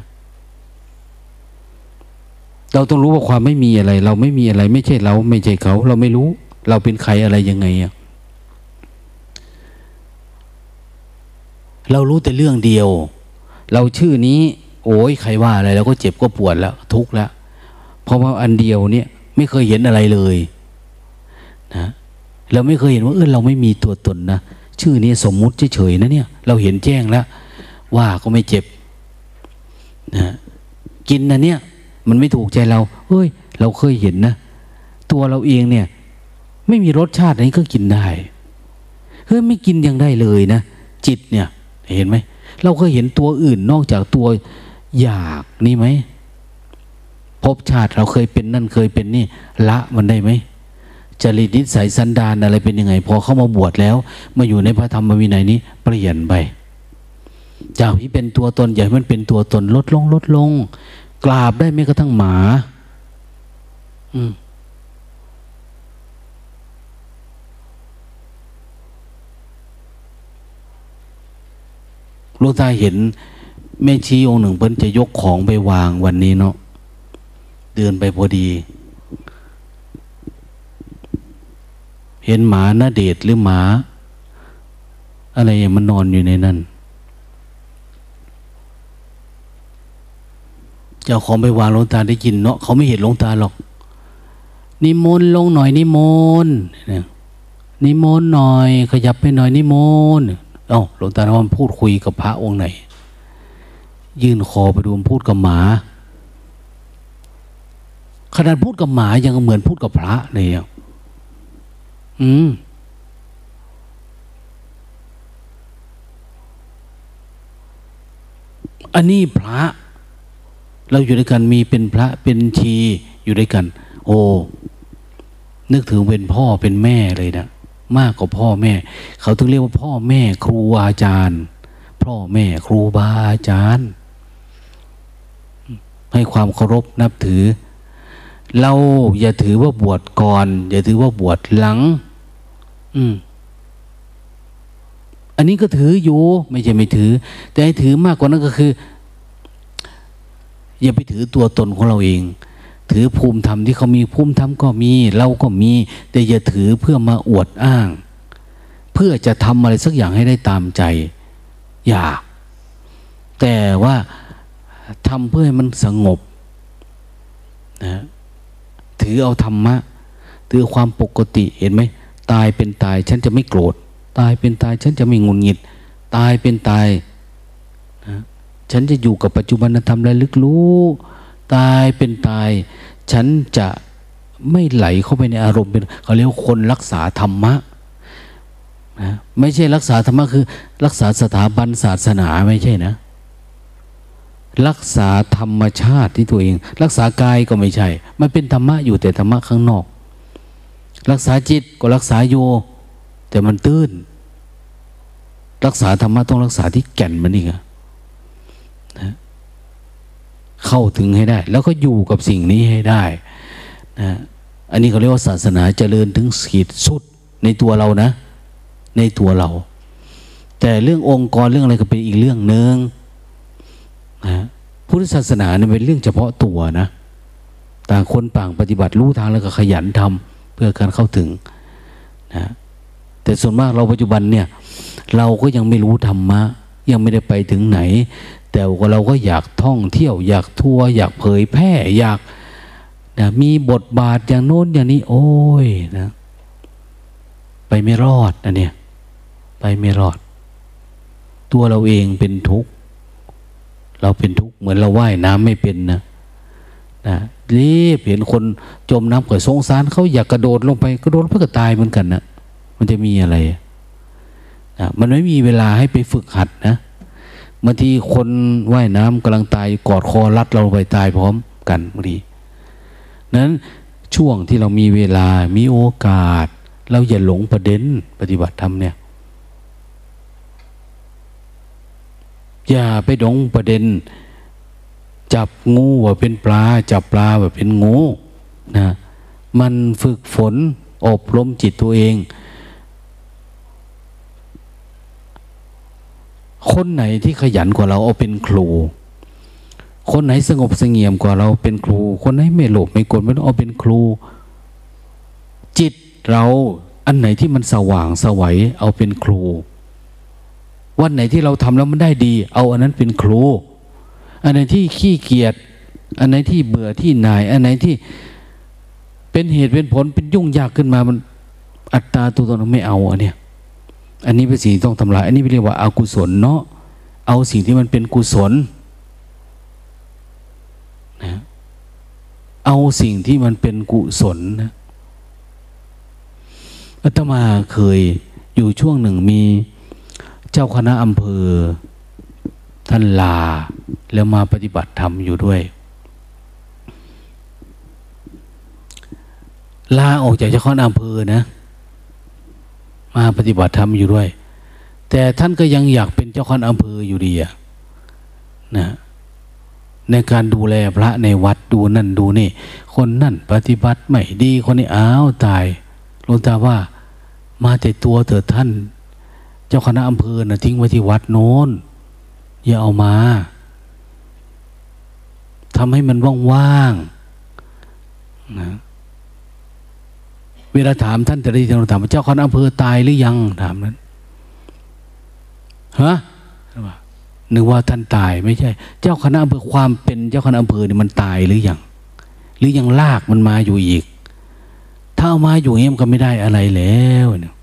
เราต้องรู้ว่าความไม่มีอะไร เราไม่มีอะไร ไม่ใช่เรา ไม่ใช่เขา เราไม่รู้ เราเป็นใครอะไรยังไงอะ เรารู้แต่เรื่องเดียว เราชื่อนี้ โอ้ยใครว่าอะไรเราก็เจ็บก็ปวดแล้ว ทุกข์แล้ว เพราะว่าอันเดียวเนี่ยไม่เคยเห็นอะไรเลยนะเราไม่เคยเห็นว่าเออเราไม่มีตัวตนนะชื่อนี้สมมุติเฉยๆนะเนี่ย เราเห็นแจ้งแล้ว ว่าก็ไม่เจ็บนะกินนะเนี่ย มันไม่ถูกใจเราเฮ้ย เราเคยเห็นนะ ตัวเราเองเนี่ย ไม่มีรสชาตินี้ก็กินได้เฮ้ยไม่กินยังได้เลยนะจิตเนี่ย เห็นไหม เราเคยเห็นตัวอื่นนอกจากตัวอยากนี่ไหมพบชาติเราเคยเป็นนั่นเคยเป็นนี่ ละมันได้ไหมจริตนิสัยสันดานอะไรเป็นยังไง พอเข้ามาบวชแล้ว มาอยู่ในพระธรรมวินัยนี้ เปลี่ยนไปจากที่เป็นตัวตนใหญ่มันเป็นตัวตนลดลงลดลง กราบได้ไม่กระทั่งหมา อืม ลูกตาเห็นแม่ชีองค์หนึ่งเพิ่นจะยกของไปวางวันนี้เนาะเดินไปพอดี เห็นหมาหน้าเดชหรือหมา อะไรมันนอนอยู่ในนั้นเจ้าของไปวางลงตาได้ยินเนาะเขาไม่เห็นลงตาหรอก นิมนต์ลงหน่อยนิมนต์นิมนต์หน่อย ขยับไปหน่อยนิมนต์ เอ้าหลวงตาว่าพูดคุยกับพระองค์ไหน ยื่นคอไปดูพูดกับหมาขนาดพูดกับหมายังเหมือนพูดกับพระเลยอะอืมอันนี้พระ เราอยู่ด้วยกันมีเป็นพระเป็นชีอยู่ด้วยกัน โอ้นึกถึงเป็นพ่อเป็นแม่เลยนะ มากกว่าพ่อแม่ เขาถึงเรียกว่าพ่อแม่ครูอาจารย์ พ่อแม่ครูบาอาจารย์ ให้ความเคารพนับถือ เราอย่าถือว่าบวชก่อน อย่าถือว่าบวชหลัง อืมอันนี้ก็ถืออยู่ไม่ใช่ไม่ถือ แต่ให้ถือมากกว่านั้นก็คือ อย่าไปถือตัวตนของเราเอง ถือภูมิธรรมที่เขามีภูมิธรรมก็มี เราก็มี แต่อย่าถือเพื่อมาอวดอ้าง เพื่อจะทำอะไรสักอย่างให้ได้ตามใจ อยาก แต่ว่าทำเพื่อให้มันสงบนะถือเอาธรรมะ ถือความปกติเห็นไหมตายเป็นตายฉันจะไม่โกรธ ตายเป็นตายฉันจะไม่งุนงิด ตายเป็นตายนะฉันจะอยู่กับปัจจุบันธรรมและลึกรู้ ตายเป็นตาย ฉันจะไม่ไหลเข้าไปในอารมณ์เป็นเขาเรียกคนรักษาธรรมะนะไม่ใช่รักษาธรรมะคือ รักษาสถาบันศาสนาไม่ใช่นะ รักษาธรรมชาติที่ตัวเอง รักษากายก็ไม่ใช่ มันเป็นธรรมะอยู่แต่ธรรมะข้างนอก รักษาจิตก็รักษาโยแต่มันตื้น รักษาธรรมะต้องรักษาที่แก่นมันเองนะ เข้าถึงให้ได้ แล้วก็อยู่กับสิ่งนี้ให้ได้นะอันนี้เขาเรียกว่าศาสนาเจริญถึงขีดสุดในตัวเรานะ ในตัวเรา แต่เรื่ององค์กรเรื่องอะไรก็เป็นอีกเรื่องหนึ่งนะพุทธศาสนาเนี่ยเป็นเรื่องเฉพาะตัวนะต่างคนต่างปฏิบัติรู้ทางแล้วก็ขยันทำเพื่อการเข้าถึงนะแต่ส่วนมากเราปัจจุบันเนี่ย เราก็ยังไม่รู้ธรรมะ ยังไม่ได้ไปถึงไหน แต่เราก็อยากท่องเที่ยวอยากทัวร์อยากเผยแพร่อยากนะมีบทบาทอย่างโน้นอย่างนี้ โอ้ยนะ ไปไม่รอดนะเนี่ย ไปไม่รอด ตัวเราเองเป็นทุกข์เราเป็นทุกข์เหมือนเราว่ายน้ำไม่เป็นนะนะรีบเห็นคนจมน้ำเกิดสงสารเขาอยากกระโดดลงไปกระโดดเพื่อตายเหมือนกันนะมันจะมีอะไรนะมันไม่มีเวลาให้ไปฝึกหัดนะ บางทีคนว่ายน้ำกำลังตายกอดคอรัดเราไปตายพร้อมกันบางทีนั้นช่วงที่เรามีเวลามีโอกาส เราอย่าหลงประเด็นปฏิบัติธรรมเนี่ย อย่าไปหลงประเด็น จับงูว่าเป็นปลา จับปลาว่าเป็นงูนะมันฝึกฝนอบรมจิตตัวเอง คนไหนที่ขยันกว่าเราเอาเป็นครู คนไหนสงบสงเงียมกว่าเราเป็นครู คนไหนไม่โลภไม่โกรธไม่ต้องเอาเป็นครู จิตเราอันไหนที่มันสว่างสวัยเอาเป็นครู วันไหนที่เราทำแล้วมันได้ดี เอาอันนั้นเป็นครู อันไหนที่ขี้เกียจอันไหนที่เบื่อที่นาย อันไหนที่เป็นเหตุเป็นผลเป็นยุ่งยากขึ้นมามันอัตตาตัวตนไม่เอาอันเนี้ย อันนี้เป็นสิ่งที่ต้องทำลาย อันนี้เรียกว่าอากุศลเนาะเอาสิ่งที่มันเป็นกุศลนะเอาสิ่งที่มันเป็นกุศลนะอาตมาเคยอยู่ช่วงหนึ่งมีเจ้าคณะอำเภอ ท่านลา แล้วมาปฏิบัติธรรมอยู่ด้วย ลาออกจากเจ้าคณะอำเภอนะ มาปฏิบัติธรรมอยู่ด้วย แต่ท่านก็ยังอยากเป็นเจ้าคณะอำเภออยู่ดีอะนะในการดูแลพระในวัดดูนั่นดูนี่ คนนั่นปฏิบัติไม่ดีคนนี้อ้าวตายหลวงตาว่า มาแต่ตัวเถิดท่าน เจ้าคณะอำเภอนะทิ้งไว้ที่วัดโน้น อย่าเอามาทำให้มันว่างๆนะ เวลาถามท่านแต่ละทีเราถามว่าเจ้าคณะอำเภอตายหรือยังถามนั้นฮะนึกว่าท่านตายไม่ใช่ เจ้าคณะอำเภอความเป็นเจ้าคณะอำเภอเนี่ยมันตายหรือยังหรือยังลากมันมาอยู่อีก ถ้าเอามาอยู่เงี้ยมันก็ไม่ได้อะไรแล้วเนี่ย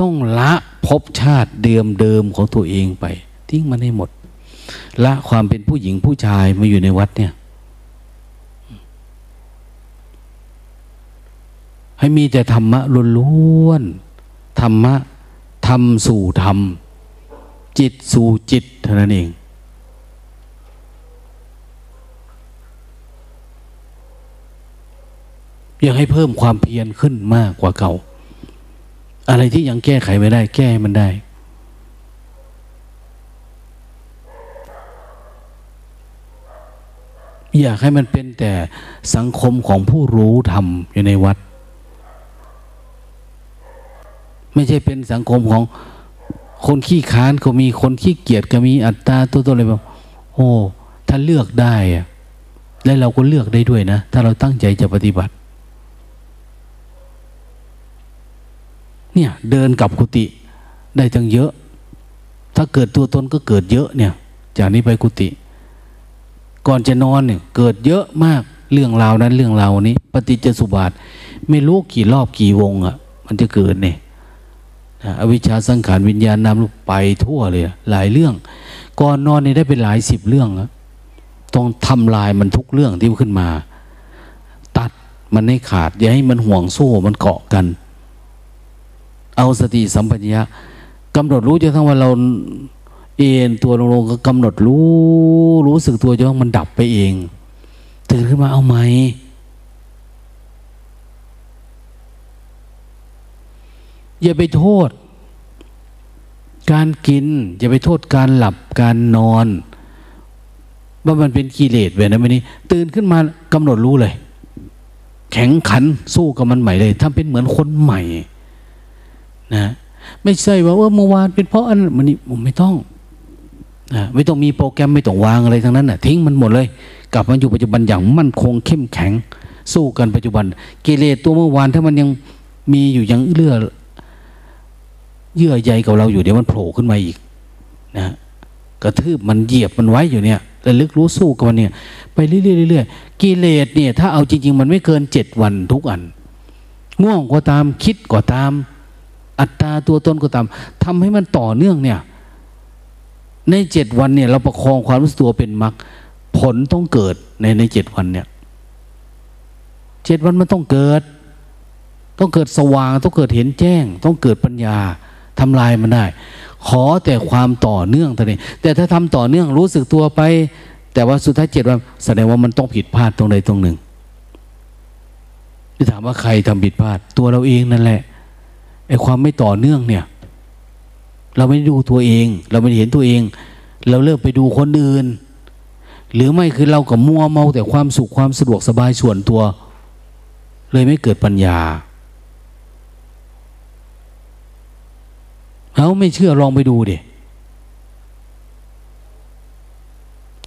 ต้องละภพชาติเดิมเดิมของตัวเองไป ทิ้งมันให้หมด ละความเป็นผู้หญิงผู้ชายมาอยู่ในวัดเนี่ย ให้มีแต่ธรรมะล้วนๆธรรมะทำสู่ธรรม จิตสู่จิตเท่านั้นเองอยังให้เพิ่มความเพียรขึ้นมากกว่าเก่า อะไรที่ยังแก้ไขไม่ได้ แก้มันได้ อยากให้มันเป็นแต่สังคมของผู้รู้ธรรมอยู่ในวัด ไม่ใช่เป็นสังคมของคนขี้ค้านก็มีคนขี้เกียจก็มีอัตตาตัวตัวอะไรแบบโอ้ถ้าเลือกได้อะและเราก็เลือกได้ด้วยนะ ถ้าเราตั้งใจจะปฏิบัติ เนี่ย เดินกับกุฏิได้ตั้งเยอะ ถ้าเกิดตัวตนก็เกิดเยอะเนี่ย จากนี้ไปกุฏิก่อนจะนอนเนี่ย เกิดเยอะมากเรื่องราวนั้นเรื่องราวนี้ ปฏิจจสุบาท ไม่รู้กี่รอบกี่วงอะ่ะมันจะเกิดเนี่ย อวิชชาสังขารวิญญาณนำไปทั่วเลยหลายเรื่องก่อนนอนนี่ได้เป็นหลายสิบเรื่องแล้วต้องทำลายมันทุกเรื่องที่ขึ้นมา ตัดมันให้ขาด อย่าให้มันห่วงโซ่มันเกาะกัน เอาสติสัมปชัญญะกำหนดรู้จนทั้งว่าเราเอ็นตัวลงๆก็กำหนดรู้ รู้สึกตัวจนมันดับไปเองตื่นขึ้นมาเอาไหม อย่าไปโทษ การกิน อย่าไปโทษการหลับการนอนว่ามันเป็นกิเลสแบบนั้นไม่นี้ ตื่นขึ้นมากำหนดรู้เลย แข็งขันสู้กับมันใหม่เลยทำเป็นเหมือนคนใหม่ นะ ไม่ใช่ว่าเมื่อวานเป็นเพราะอันมันนี่ผมไม่ต้องนะไม่ต้องมีโปรแกรมไม่ต้องวางอะไรทั้งนั้นนะทิ้งมันหมดเลย กลับมาอยู่ปัจจุบันอย่างมั่นคงเข้มแข็ง สู้กันปัจจุบันกิเลสตัวเมื่อวานถ้ามันยังมีอยู่ยังเลื่อ เยื่อใยกับเราอยู่เดี๋ยวมันโผล่ขึ้นมาอีกนะกระทืบมันเหยียบมันไว้อยู่เนี่ยระลึกรู้สู้กับมันเนี่ย ไปเรื่อยๆกิเลสเนี่ย ถ้าเอาจริง ๆ มันไม่เกินเจ็ดวันทุกอัน ง่วงก็ตามคิดก็ตาม อัตตาตัวตนก็ตามทำให้มันต่อเนื่องเนี่ย ในเจ็ดวันเนี่ย เราประคองความรู้สึกตัวเป็นมรรคผลต้องเกิดในในเจ็ดวันเนี่ยเจ็ดวันมันต้องเกิด ต้องเกิดสว่าง ต้องเกิดเห็นแจ้ง ต้องเกิดปัญญา ทำลายมันได้ ขอแต่ความต่อเนื่องเท่านี้แต่ถ้าทำต่อเนื่องรู้สึกตัวไป แต่ว่าสุดท้ายเจ็ดวันแสดงว่ามันต้องผิดพลาดตรงใดตรงหนึ่งที่ถามว่าใครทำผิดพลาด ตัวเราเองนั่นแหละไอ้ความไม่ต่อเนื่องเนี่ย เราไม่ดูตัวเอง เราไม่เห็นตัวเอง เราเลิกไปดูคนอื่น หรือไม่คือเรากับมัวเมาแต่ความสุขความสะดวกสบายส่วนตัว เลยไม่เกิดปัญญา เอาไม่เชื่อลองไปดูดิ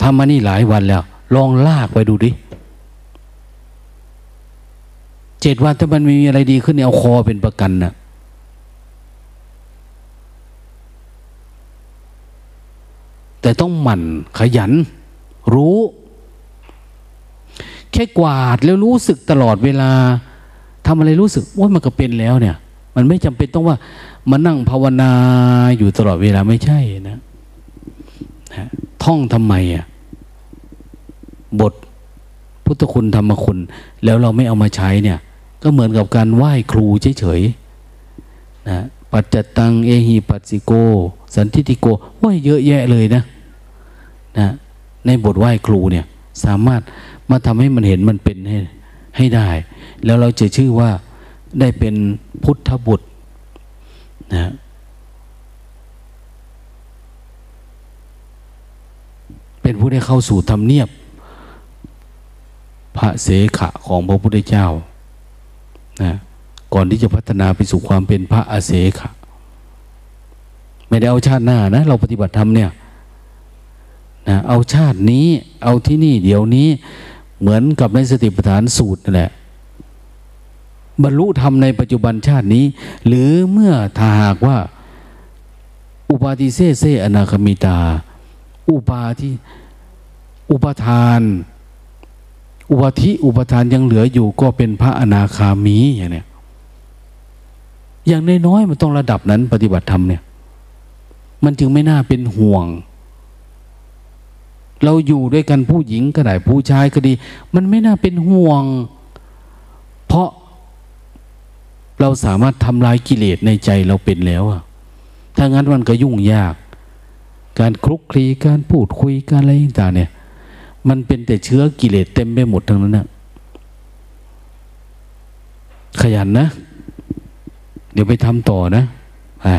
ทำมานี่หลายวันแล้ว ลองลากไปดูดิเจ็ดวันถ้ามันมีอะไรดีขึ้นเอาคอเป็นประกันนะแต่ต้องหมั่นขยัน รู้ แค่กวาดแล้วรู้สึกตลอดเวลาทำอะไรรู้สึกว่ามันก็เป็นแล้วเนี่ย มันไม่จำเป็นต้องว่ามานั่งภาวนาอยู่ตลอดเวลาไม่ใช่นะท่องทำไมอะบทพุทธคุณธรรมคุณ แล้วเราไม่เอามาใช้เนี่ย ก็เหมือนกับการไหว้ครูเฉยๆนะปัจจตังเอหิปัสสิโก สันทิติโกไหว้เยอะแยะเลยนะนะในบทไหว้ครูเนี่ย สามารถมาทำให้มันเห็นมันเป็นให้ให้ได้ แล้วเราจะชื่อว่า ได้เป็นพุทธบุตรนะเป็นผู้ได้เข้าสู่ธรรมเนียบ พระเสขะของพระพุทธเจ้านะก่อนที่จะพัฒนาไปสู่ความเป็นพระอาเสขะไม่ได้เอาชาติหน้านะ เราปฏิบัติธรรมเนี่ยนะเอาชาตินี้ เอาที่นี่เดี๋ยวนี้เหมือนกับในสติปัฏฐานสูตรนั่นแหละ บรรลุธรรมในปัจจุบันชาตินี้ หรือเมื่อถ้าหากว่า อุปาทิเซเซอนาคมิตา อุปาทิอุปทาน อุปธิอุปทานยังเหลืออยู่ก็เป็นพระอนาคามีอย่างเนี้ยอย่างน้อยๆมันต้องระดับนั้นปฏิบัติธรรมเนี่ย มันจึงไม่น่าเป็นห่วง เราอยู่ด้วยกันผู้หญิงก็ได้ผู้ชายก็ดี มันไม่น่าเป็นห่วง เพราะ เราสามารถทำลายกิเลสในใจเราเป็นแล้วอะถ้างั้นมันก็ยุ่งยาก การคลุกคลีการพูดคุยการอะไรต่างเนี่ย มันเป็นแต่เชื้อกิเลสเต็มไปหมดทั้งนั้นนะขยันนะ เดี๋ยวไปทำต่อนะอ่า